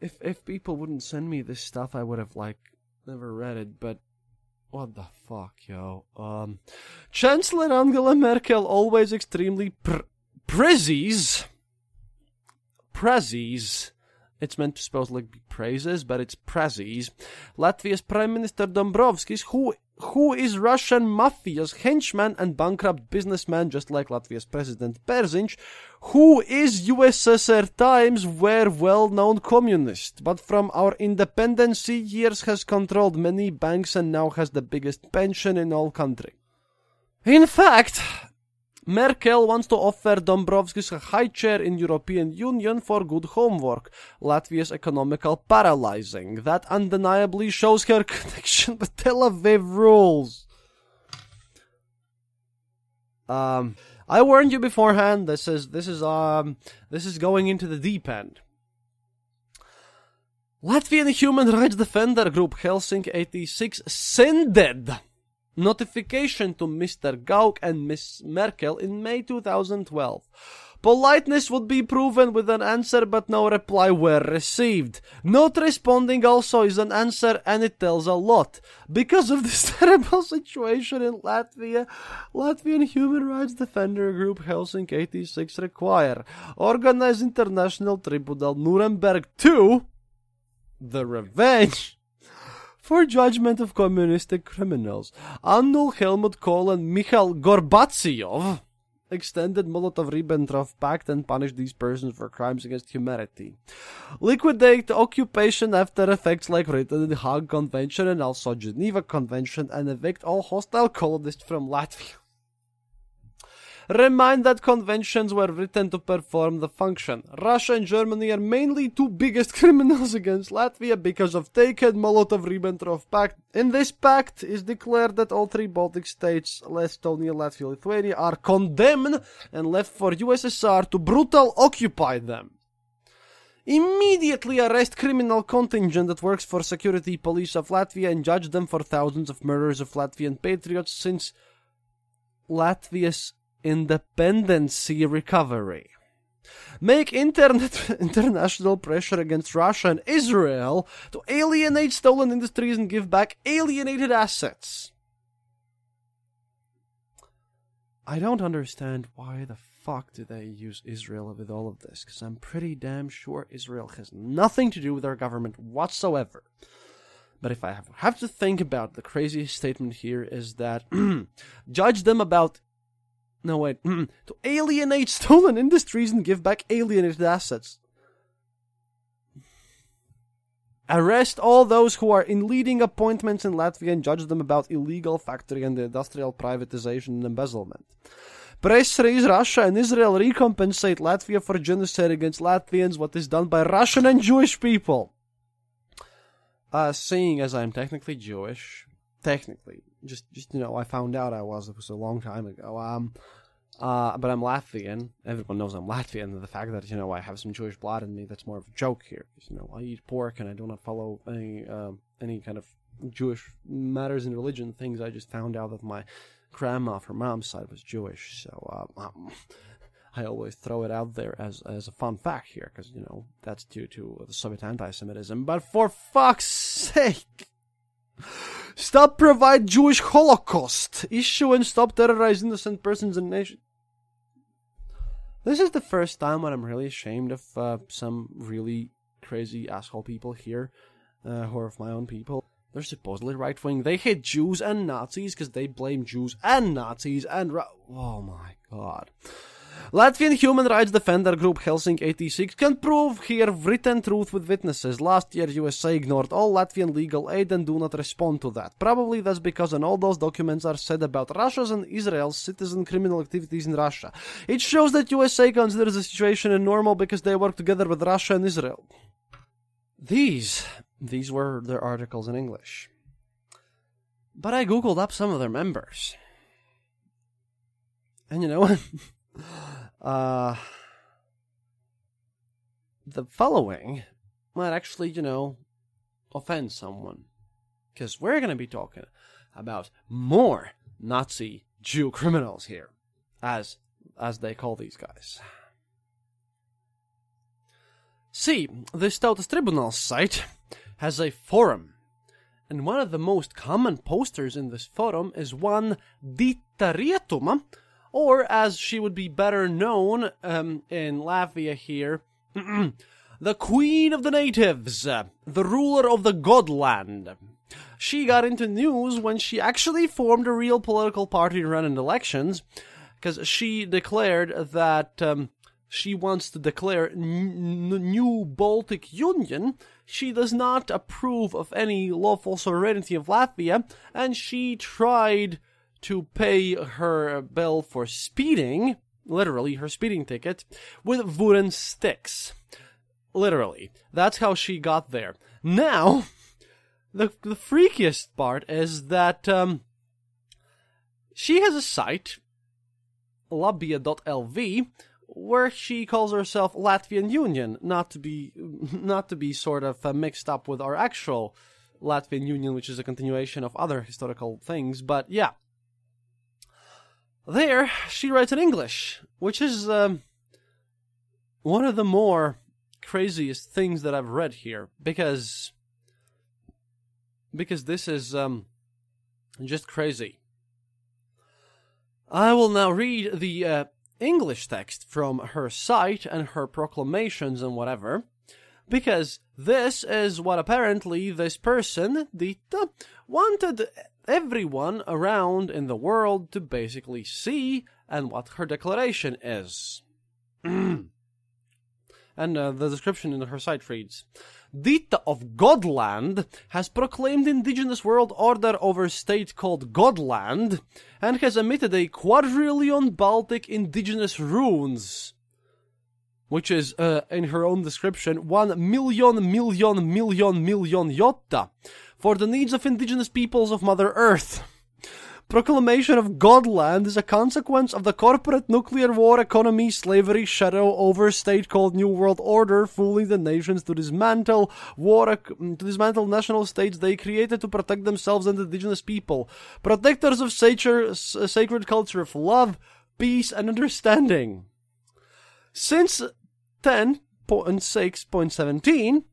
If if people wouldn't send me this stuff, I would have like never read it. But what the fuck, yo? Um, Chancellor Angela Merkel always extremely pr- prezzies. Prezzies. It's meant to supposedly be praises, but it's prezzies. Latvia's Prime Minister Dombrovskis, who who is Russian mafia's henchman and bankrupt businessman, just like Latvia's President Bērziņš, who is USSR times were well-known communist, but from our independency years has controlled many banks and now has the biggest pension in all country. In fact, Merkel wants to offer Dombrovskis a high chair in European Union for good homework. Latvia's economical paralyzing. That undeniably shows her connection with Tel Aviv rules. Um, I warned you beforehand. This is this is um this is going into the deep end. Latvian human rights defender group Helsinki 86 sended notification to Mr. Gauck and Miss Merkel in May 2012. Politeness would be proven with an answer, but no reply were received. Not responding also is an answer, and it tells a lot. Because of this terrible situation in Latvia, Latvian human rights defender group Helsinki 86 require organize international tribunal Nuremberg 2, the revenge for judgment of communistic criminals. Annul Helmut Kohl and Mikhail Gorbachev extended Molotov-Ribbentrop Pact and punished these persons for crimes against humanity. Liquidate occupation after effects like written in the Hague Convention and also Geneva Convention and evict all hostile colonists from Latvia. Remind that conventions were written to perform the function. Russia and Germany are mainly two biggest criminals against Latvia because of taken Molotov-Ribbentrop Pact. In this pact is declared that all three Baltic states, Estonia, Latvia, Lithuania, are condemned and left for USSR to brutal occupy them. Immediately arrest criminal contingent that works for security police of Latvia and judge them for thousands of murders of Latvian patriots since Latvia's independency recovery. Make internet international pressure against Russia and Israel to alienate stolen industries and give back alienated assets. I don't understand why the fuck do they use Israel with all of this, because I'm pretty damn sure Israel has nothing to do with our government whatsoever. But if I have, to think about the craziest statement here is that judge them about no, wait. to alienate stolen industries and give back alienated assets. Arrest all those who are in leading appointments in Latvia and judge them about illegal factory and industrial privatization and embezzlement. Press raise Russia and Israel recompensate Latvia for genocide against Latvians, what is done by Russian and Jewish people. Uh, seeing as I'm technically Jewish, technically, just just you know, I found out I was. It was a long time ago. Um, uh, but I'm Latvian. Everyone knows I'm Latvian. The fact that you know I have some Jewish blood in me that's more of a joke here. You know I eat pork and I do not follow any uh, any kind of Jewish matters in religion things. I just found out that my grandma from mom's side was Jewish, so uh, um, I always throw it out there as as a fun fact here because you know that's due to the Soviet anti-Semitism. But for fuck's sake. Stop provide Jewish Holocaust issue and stop terrorizing innocent persons and nation. This is the first time when I'm really ashamed of uh, some really crazy asshole people here, uh, who are of my own people. They're supposedly right wing. They hate Jews and Nazis because they blame Jews and Nazis and. Ra- oh my god. Latvian human rights defender group Helsinki 86 can prove here written truth with witnesses. Last year, USA ignored all Latvian legal aid and do not respond to that. Probably that's because in all those documents are said about Russia's and Israel's citizen criminal activities in Russia. It shows that USA considers the situation normal because they work together with Russia and Israel. These, these were their articles in English. But I googled up some of their members. And you know what? uh, the following might actually, you know, offend someone. Because we're going to be talking about more Nazi Jew criminals here, as as they call these guys. See, the Tautas Tribunal site has a forum, and one of the most common posters in this forum is one Dita Rietuma, or as she would be better known um, in Latvia here, the Queen of the Natives, the ruler of the Godland. She got into news when she actually formed a real political party to run in elections, because she declared that um, she wants to declare n- new Baltic Union. She does not approve of any lawful sovereignty of Latvia, and she tried to pay her bill for speeding, literally her speeding ticket, with wooden sticks. Literally. That's how she got there. Now, the, the freakiest part is that um, she has a site, labia.lv, where she calls herself Latvian Union, not to be not to be sort of uh, mixed up with our actual Latvian Union, which is a continuation of other historical things. But yeah, there she writes in English, which is um, one of the more craziest things that I've read here because because this is um, just crazy. I will now read the uh, English text from her site and her proclamations and whatever, because this is what apparently this person, Dita, wanted everyone around in the world to basically see and what her declaration is. and uh, the description in her site reads Dita of Godland has proclaimed indigenous world order over state called Godland and has emitted a quadrillion Baltic indigenous runes. Which is, uh, in her own description, one million million million million yotta for the needs of indigenous peoples of Mother Earth. Proclamation of Godland is a consequence of the corporate nuclear war economy slavery shadow over state called New World Order, fooling the nations to dismantle war mm, to dismantle national states they created to protect themselves and indigenous people, protectors of sacred, uh, sacred culture of love, peace, and understanding. Since 10.6.17,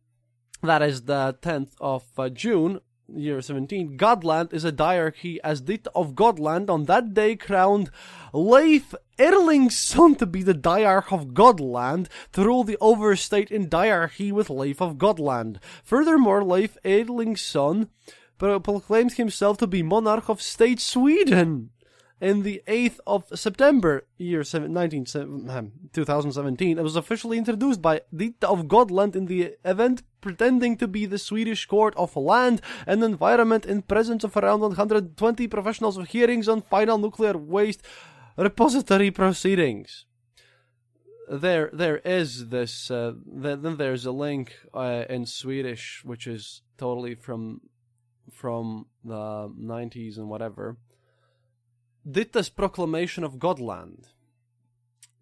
that is the 10th of uh, June, year 17, Godland is a diarchy as Dita of Godland on that day crowned Leif Erlingsson to be the diarch of Godland to rule the overstate in diarchy with Leif of Godland. Furthermore, Leif Erlingsson proclaimed himself to be monarch of state Sweden in the 8th of September, year 19, 2017, it was officially introduced by Dita of Godland in the event pretending to be the Swedish Court of Land and Environment in presence of around 120 professionals of hearings on final nuclear waste repository proceedings. There, there is this. Uh, then there's a link uh, in Swedish, which is totally from from the 90s and whatever Dita's proclamation of Godland.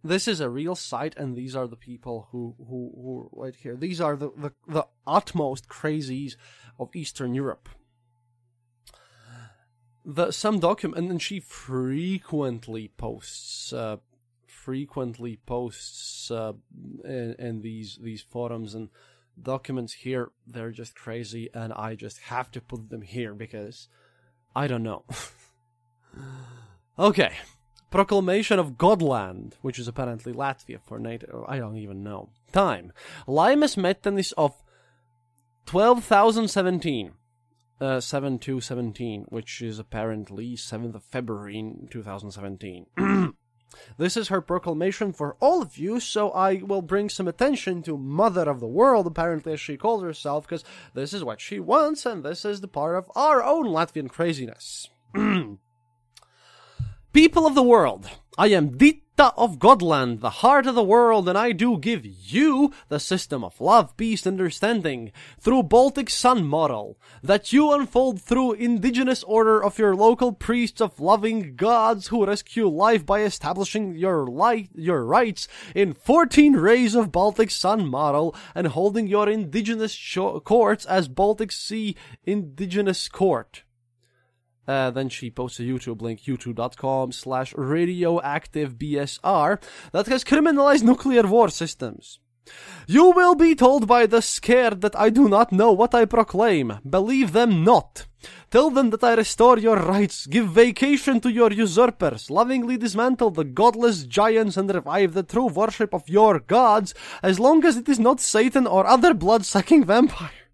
This is a real site, and these are the people who who, who right here. These are the, the, the utmost crazies of Eastern Europe. The some document, and she frequently posts, uh, frequently posts uh, in, in these these forums and documents here. They're just crazy, and I just have to put them here because I don't know. Okay. Proclamation of Godland, which is apparently Latvia for native. I don't even know. Time. Limes Metenis of 12,017. Uh, 7217, which is apparently 7th of February 2017. This is her proclamation for all of you, so I will bring some attention to Mother of the World, apparently as she calls herself, because this is what she wants, and this is the part of our own Latvian craziness. People of the world, I am Dita of Godland, the heart of the world, and I do give you the system of love, peace, understanding through Baltic Sun model that you unfold through indigenous order of your local priests of loving gods who rescue life by establishing your light, your rights in 14 rays of Baltic Sun model and holding your indigenous courts as Baltic Sea Indigenous Court. Uh, then she posts a YouTube link, youtube.com slash radioactivebsr, that has criminalized nuclear war systems. You will be told by the scared that I do not know what I proclaim. Believe them not. Tell them that I restore your rights, give vacation to your usurpers, lovingly dismantle the godless giants and revive the true worship of your gods, as long as it is not Satan or other blood-sucking vampire.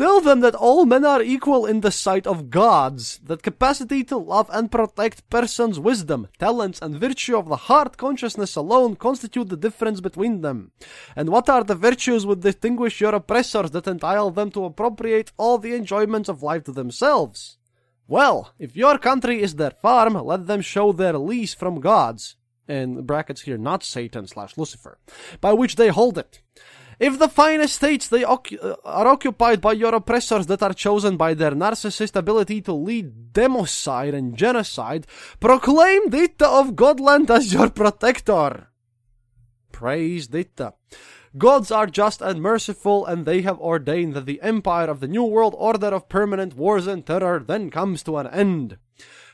Tell them that all men are equal in the sight of gods, that capacity to love and protect persons' wisdom, talents, and virtue of the heart consciousness alone constitute the difference between them. And what are the virtues which distinguish your oppressors that entitle them to appropriate all the enjoyments of life to themselves? Well, if your country is their farm, let them show their lease from gods. In brackets here, not Satan slash Lucifer, by which they hold it. If the fine estates they ocu- uh, are occupied by your oppressors that are chosen by their narcissist ability to lead democide and genocide, proclaim Dita of Godland as your protector. Praise Dita. Gods are just and merciful, and they have ordained that the empire of the New World Order of permanent wars and terror then comes to an end.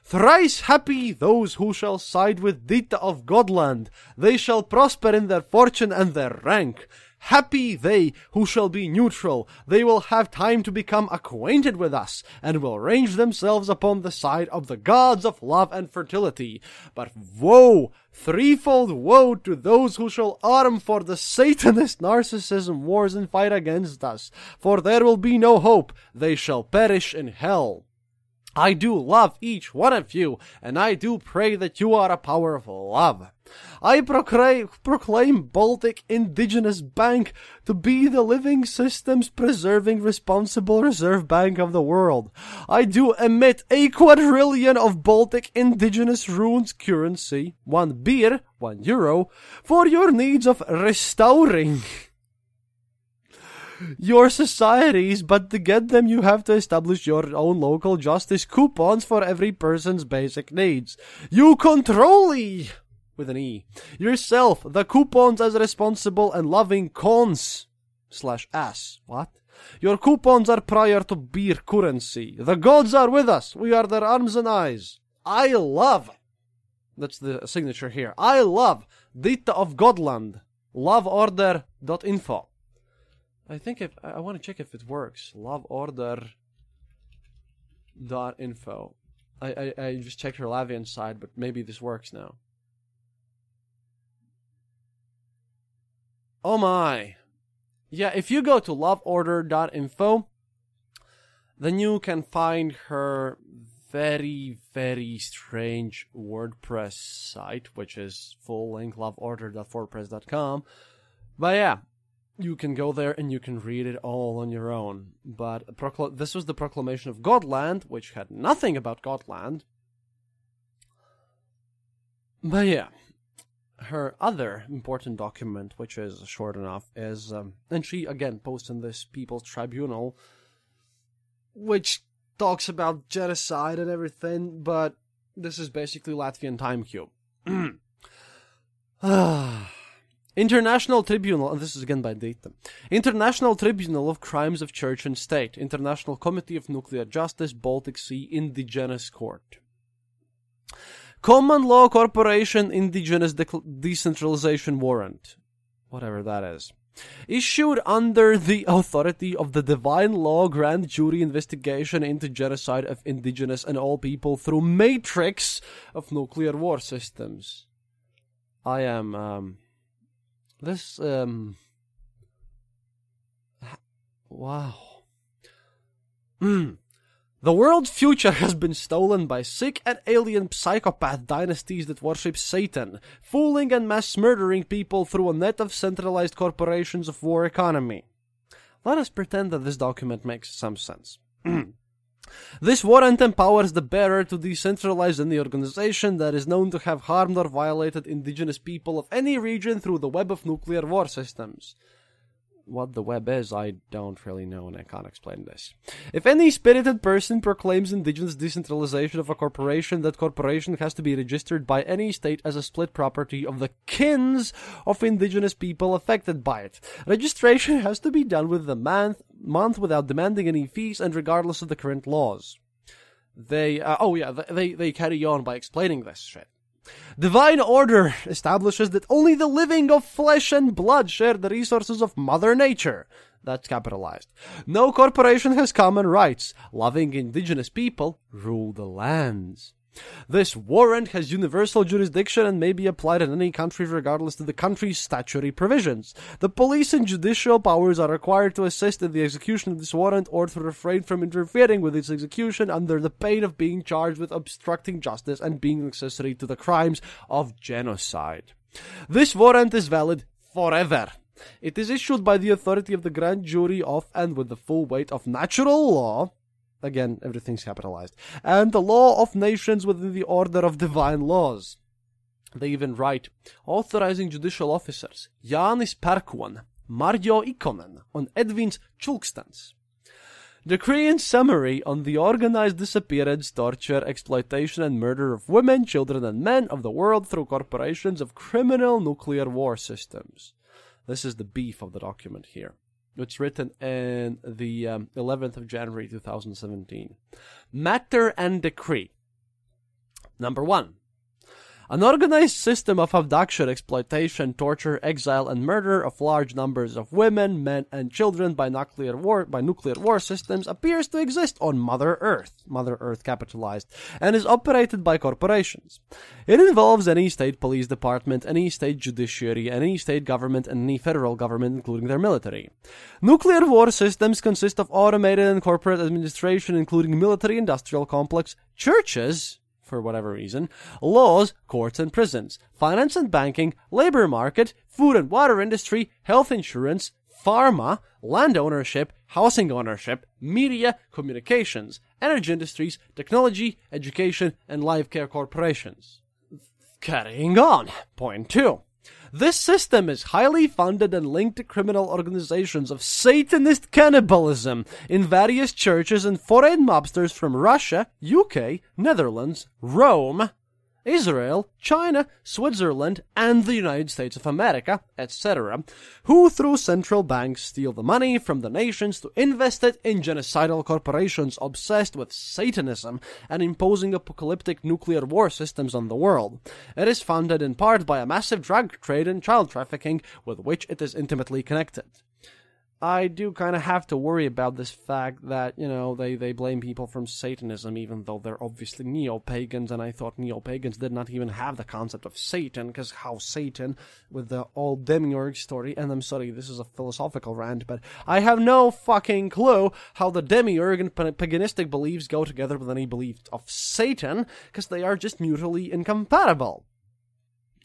Thrice happy those who shall side with Dita of Godland. They shall prosper in their fortune and their rank. Happy they who shall be neutral. They will have time to become acquainted with us, and will range themselves upon the side of the gods of love and fertility. But woe, threefold woe to those who shall arm for the Satanist narcissism wars and fight against us, for there will be no hope. They shall perish in hell. I do love each one of you, and I do pray that you are a power of love. I proclaim, proclaim Baltic Indigenous Bank to be the living systems preserving responsible reserve bank of the world. I do emit a quadrillion of Baltic Indigenous runes currency, one beer, one euro, for your needs of restoring your societies, but to get them, you have to establish your own local justice coupons for every person's basic needs. You control e with an E yourself the coupons as responsible and loving cons slash ass. What? Your coupons are prior to beer currency. The gods are with us. We are their arms and eyes. I love. That's the signature here. I love Dita of Godland. Loveorder.info. I think if I want to check if it works. Loveorder. Dot info. I, I, I just checked her Lavian side, but maybe this works now. Oh my. Yeah, if you go to loveorder.info, then you can find her very, very strange WordPress site, which is full link loveorder.wordpress.com. But yeah, you can go there and you can read it all on your own. But procl- this was the proclamation of Godland, which had nothing about Godland. But yeah, her other important document, which is short enough, is, um, and she again posts in this People's Tribunal, which talks about genocide and everything, but this is basically Latvian time cube. International Tribunal, and this is again by Dita. International Tribunal of Crimes of Church and State. International Committee of Nuclear Justice, Baltic Sea Indigenous Court. Common Law Corporation Indigenous De- Decentralization Warrant. Whatever that is. Issued under the authority of the Divine Law Grand Jury investigation into genocide of indigenous and all people through matrix of nuclear war systems. I am, um, this, um, wow. Hmm. The world's future has been stolen by sick and alien psychopath dynasties that worship Satan, fooling and mass murdering people through a net of centralized corporations of war economy. Let us pretend that this document makes some sense. This warrant empowers the bearer to decentralize any organization that is known to have harmed or violated indigenous people of any region through the web of nuclear war systems. What the web is, I don't really know and I can't explain this. If any spirited person proclaims indigenous decentralization of a corporation, that corporation has to be registered by any state as a split property of the kins of indigenous people affected by it. Registration has to be done with the month, month without demanding any fees and regardless of the current laws. They, uh, oh yeah, they, they carry on by explaining this shit. Divine order establishes that only the living of flesh and blood share the resources of Mother Nature. That's capitalized. No corporation has common rights. Loving indigenous people rule the lands. This warrant has universal jurisdiction and may be applied in any country regardless of the country's statutory provisions. The police and judicial powers are required to assist in the execution of this warrant or to refrain from interfering with its execution under the pain of being charged with obstructing justice and being accessory to the crimes of genocide. This warrant is valid forever. It is issued by the authority of the grand jury of and with the full weight of natural law Again, everything's capitalized. And the law of nations within the order of divine laws. They even write, authorizing judicial officers, Janis Parkuan, Marjo Ikonen, on Edvins Chulkstans. Decree in summary on the organized disappearance, torture, exploitation, and murder of women, children, and men of the world through corporations of criminal nuclear war systems. This is the beef of the document here. It's written in the um, 11th of January 2017. Matter and decree. Number one. An organized system of abduction, exploitation, torture, exile, and murder of large numbers of women, men, and children by nuclear war by nuclear war systems appears to exist on Mother Earth, Mother Earth capitalized, and is operated by corporations. It involves any state police department, any state judiciary, any state government, and any federal government, including their military. Nuclear war systems consist of automated and corporate administration, including military industrial complex, churches, for whatever reason, laws, courts and prisons, finance and banking, labor market, food and water industry, health insurance, pharma, land ownership, housing ownership, media, communications, energy industries, technology, education, and life care corporations. Carrying on. Point two. This system is highly funded and linked to criminal organizations of Satanist cannibalism in various churches and foreign mobsters from Russia, UK, Netherlands, Rome, Israel, China, Switzerland, and the United States of America, etc., who through central banks steal the money from the nations to invest it in genocidal corporations obsessed with Satanism and imposing apocalyptic nuclear war systems on the world. It is funded in part by a massive drug trade and child trafficking with which it is intimately connected. I do kind of have to worry about this fact that, you know, they, they blame people from Satanism, even though they're obviously neo pagans, and I thought neo pagans did not even have the concept of Satan, because how Satan, with the old demiurge story, and I'm sorry, this is a philosophical rant, but I have no fucking clue how the demiurge and paganistic beliefs go together with any belief of Satan, because they are just mutually incompatible.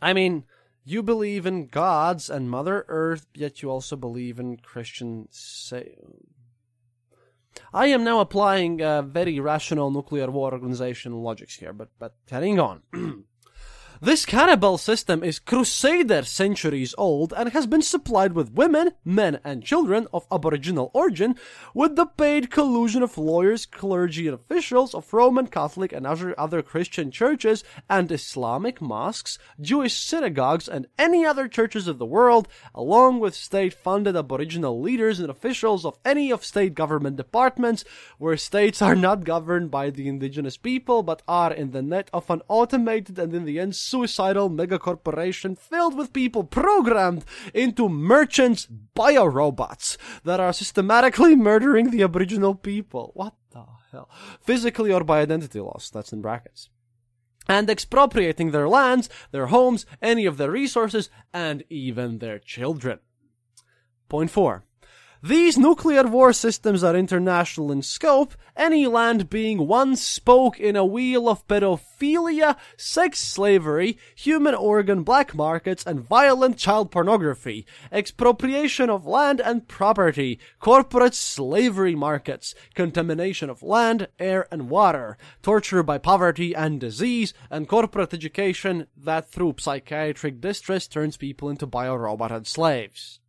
I mean, you believe in gods and Mother Earth, yet you also believe in Christian say. I am now applying uh, very rational nuclear war organization logics here, but but carrying on. This cannibal system is crusader centuries old and has been supplied with women, men, and children of aboriginal origin with the paid collusion of lawyers, clergy, and officials of Roman Catholic and other Christian churches and Islamic mosques, Jewish synagogues, and any other churches of the world, along with state-funded aboriginal leaders and officials of any of state government departments where states are not governed by the indigenous people but are in the net of an automated and in the end suicidal megacorporation filled with people programmed into merchants biorobots that are systematically murdering the Aboriginal people. What the hell? Physically or by identity loss, that's in brackets. And expropriating their lands, their homes, any of their resources, and even their children. Point four. These nuclear war systems are international in scope, any land being one spoke in a wheel of pedophilia, sex slavery, human organ black markets, and violent child pornography, expropriation of land and property, corporate slavery markets, contamination of land, air, and water, torture by poverty and disease, and corporate education that through psychiatric distress turns people into biorobot and slaves.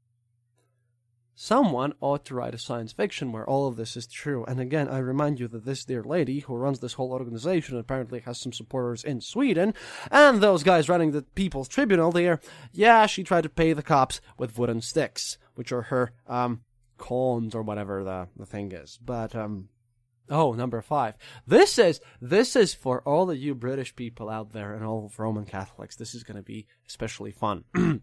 Someone ought to write a science fiction where all of this is true. And again, I remind you that this dear lady who runs this whole organization apparently has some supporters in Sweden, and those guys running the People's Tribunal there, yeah, she tried to pay the cops with wooden sticks, which are her, um, cones or whatever the, the thing is. But, um, Oh, number five. This is this is for all of you British people out there and all Roman Catholics. This is going to be especially fun.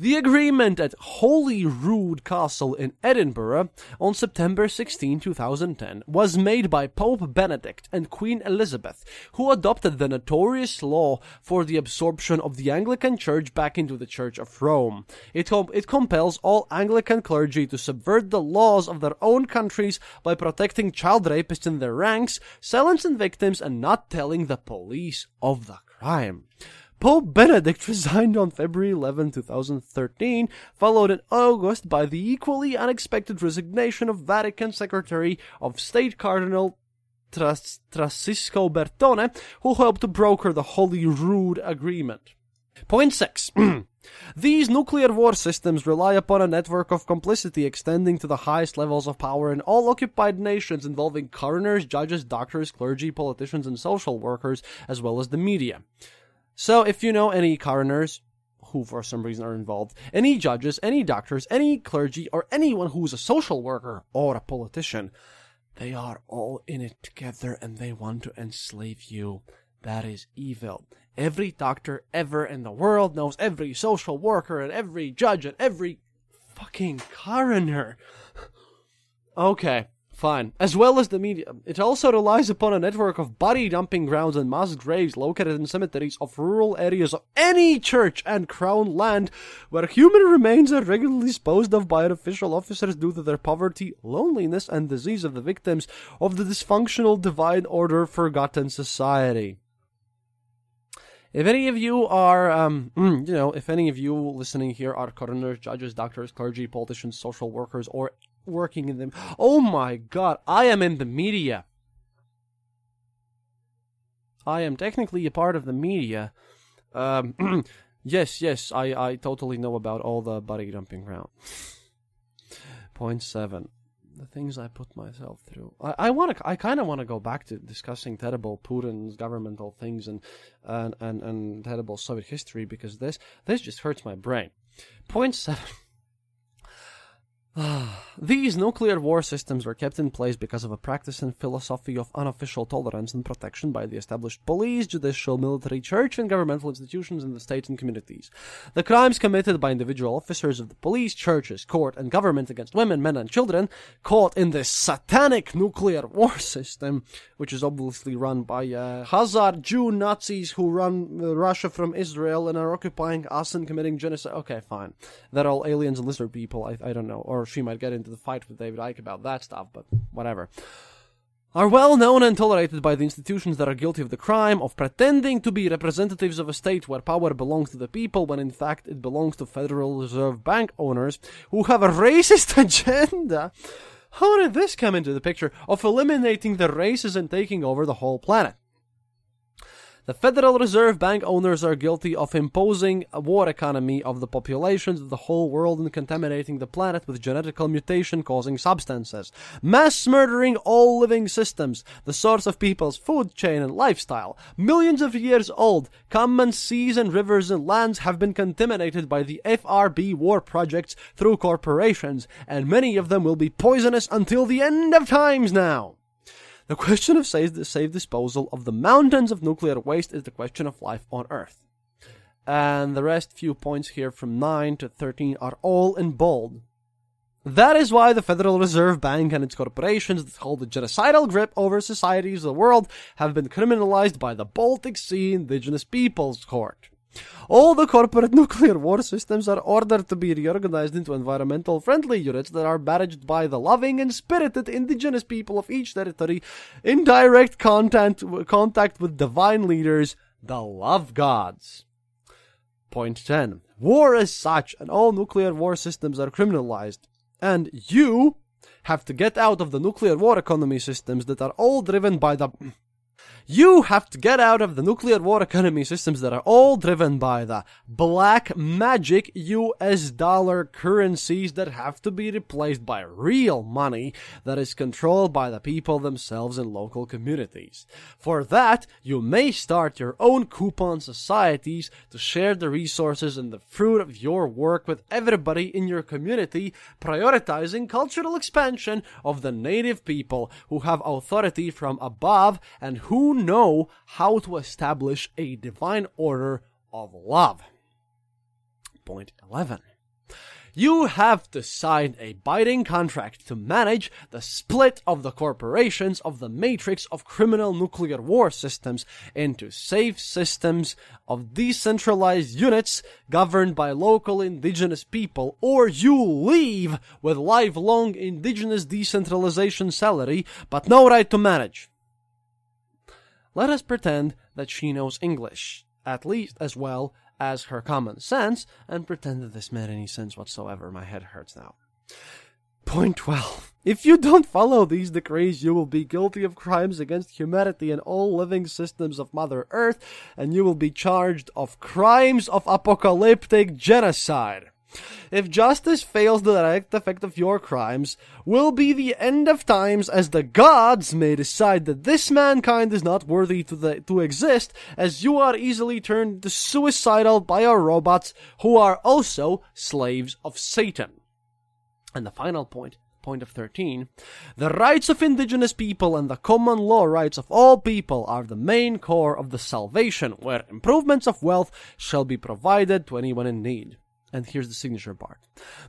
the agreement at Holyrood Castle in Edinburgh on September 16, 2010, was made by Pope Benedict and Queen Elizabeth, who adopted the notorious law for the absorption of the Anglican Church back into the Church of Rome. It com- it compels all Anglican clergy to subvert the laws of their own countries by protecting child rapists in their ranks, silencing victims, and not telling the police of the crime. Pope Benedict resigned on February 11, 2013, followed in August by the equally unexpected resignation of Vatican Secretary of State Cardinal Tras- Trasisco Bertone, who helped to broker the Holyrood Agreement. Point 6. These nuclear war systems rely upon a network of complicity extending to the highest levels of power in all occupied nations involving coroners, judges, doctors, clergy, politicians, and social workers, as well as the media. So if you know any coroners who for some reason are involved, any judges, any doctors, any clergy, or anyone who's a social worker or a politician, they are all in it together and they want to enslave you. That is evil. Every doctor ever in the world knows every social worker and every judge and every fucking coroner. Okay, fine. As well as the media. It also relies upon a network of body dumping grounds and mass graves located in cemeteries of rural areas of any church and crown land where human remains are regularly disposed of by official officers due to their poverty, loneliness, and disease of the victims of the dysfunctional divine order forgotten society. If any of you are, um, you know, if any of you listening here are coroners, judges, doctors, clergy, politicians, social workers, or working in them, oh my god, I am in the media. I am technically a part of the media. Um, yes, yes, I, I totally know about all the body dumping ground. Point seven the things I put myself through. I, I want to. I kind of want to go back to discussing terrible Putin's governmental things and and and, and terrible Soviet history because this this just hurts my brain. Point seven. These nuclear war systems were kept in place because of a practice and philosophy of unofficial tolerance and protection by the established police, judicial, military, church, and governmental institutions in the state and communities. The crimes committed by individual officers of the police, churches, court, and government against women, men, and children caught in this satanic nuclear war system, which is obviously run by uh, Khazar Jew Nazis who run uh, Russia from Israel and are occupying us and committing genocide. Okay, fine. They're all aliens and lizard people. I, I don't know. Or she might get into the fight with David Icke about that stuff, but whatever. Are well known and tolerated by the institutions that are guilty of the crime of pretending to be representatives of a state where power belongs to the people when in fact it belongs to Federal Reserve Bank owners who have a racist agenda. How did this come into the picture of eliminating the races and taking over the whole planet? The Federal Reserve Bank owners are guilty of imposing a war economy of the populations of the whole world and contaminating the planet with genetical mutation causing substances, mass murdering all living systems, the source of people's food chain and lifestyle. Millions of years old, common seas and rivers and lands have been contaminated by the FRB war projects through corporations, and many of them will be poisonous until the end of times now. The question of safe, safe disposal of the mountains of nuclear waste is the question of life on Earth. And the rest few points here from 9 to 13 are all in bold. That is why the Federal Reserve Bank and its corporations that hold a genocidal grip over societies of the world have been criminalized by the Baltic Sea Indigenous Peoples Court. All the corporate nuclear war systems are ordered to be reorganized into environmental friendly units that are managed by the loving and spirited indigenous people of each territory in direct contact, contact with divine leaders, the love gods. Point 10. War is such, and all nuclear war systems are criminalized. And you have to get out of the nuclear war economy systems that are all driven by the you have to get out of the nuclear war economy systems that are all driven by the black magic US dollar currencies that have to be replaced by real money that is controlled by the people themselves in local communities. For that, you may start your own coupon societies to share the resources and the fruit of your work with everybody in your community, prioritizing cultural expansion of the native people who have authority from above and who know how to establish a divine order of love. Point 11. You have to sign a binding contract to manage the split of the corporations of the matrix of criminal nuclear war systems into safe systems of decentralized units governed by local indigenous people, or you leave with lifelong indigenous decentralization salary, but no right to manage. Let us pretend that she knows English, at least as well as her common sense, and pretend that this made any sense whatsoever. My head hurts now. Point 12. If you don't follow these decrees, you will be guilty of crimes against humanity and all living systems of Mother Earth, and you will be charged of crimes of apocalyptic genocide. If justice fails the direct effect of your crimes, will be the end of times as the gods may decide that this mankind is not worthy to, the, to exist, as you are easily turned to suicidal by our robots who are also slaves of Satan. And the final point point of 13, the rights of indigenous people and the common law rights of all people are the main core of the salvation, where improvements of wealth shall be provided to anyone in need. And here's the signature part.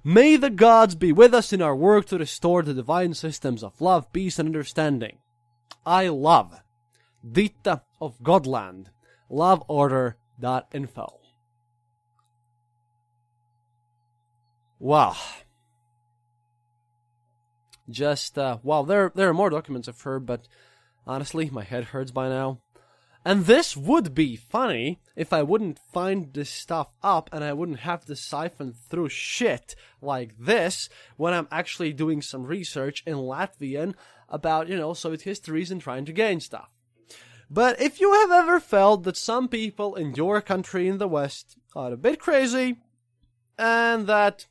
May the gods be with us in our work to restore the divine systems of love, peace, and understanding. I love Dita of Godland, loveorder.info. Wow. Just, uh, wow, there, there are more documents of her, but honestly, my head hurts by now. And this would be funny if I wouldn't find this stuff up and I wouldn't have to siphon through shit like this when I'm actually doing some research in Latvian about, you know, Soviet histories and trying to gain stuff. But if you have ever felt that some people in your country in the West are a bit crazy and that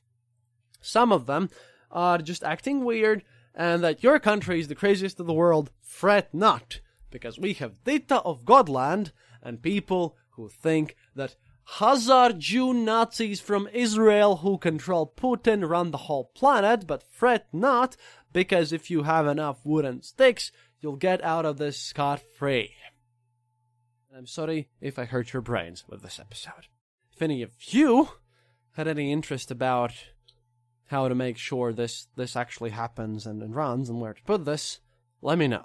some of them are just acting weird and that your country is the craziest in the world, fret not because we have Dita of Godland and people who think that Khazar Jew Nazis from Israel who control Putin run the whole planet, but fret not, because if you have enough wooden sticks, you'll get out of this scot free. I'm sorry if I hurt your brains with this episode. If any of you had any interest about how to make sure this, this actually happens and, and runs and where to put this, let me know.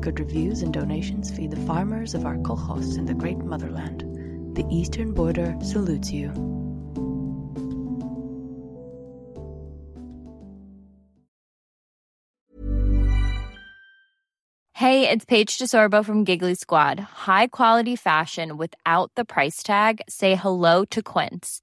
Good reviews and donations feed the farmers of our kolkhoz in the great motherland. The eastern border salutes you. Hey, it's Paige DeSorbo from Giggly Squad. High quality fashion without the price tag. Say hello to Quince.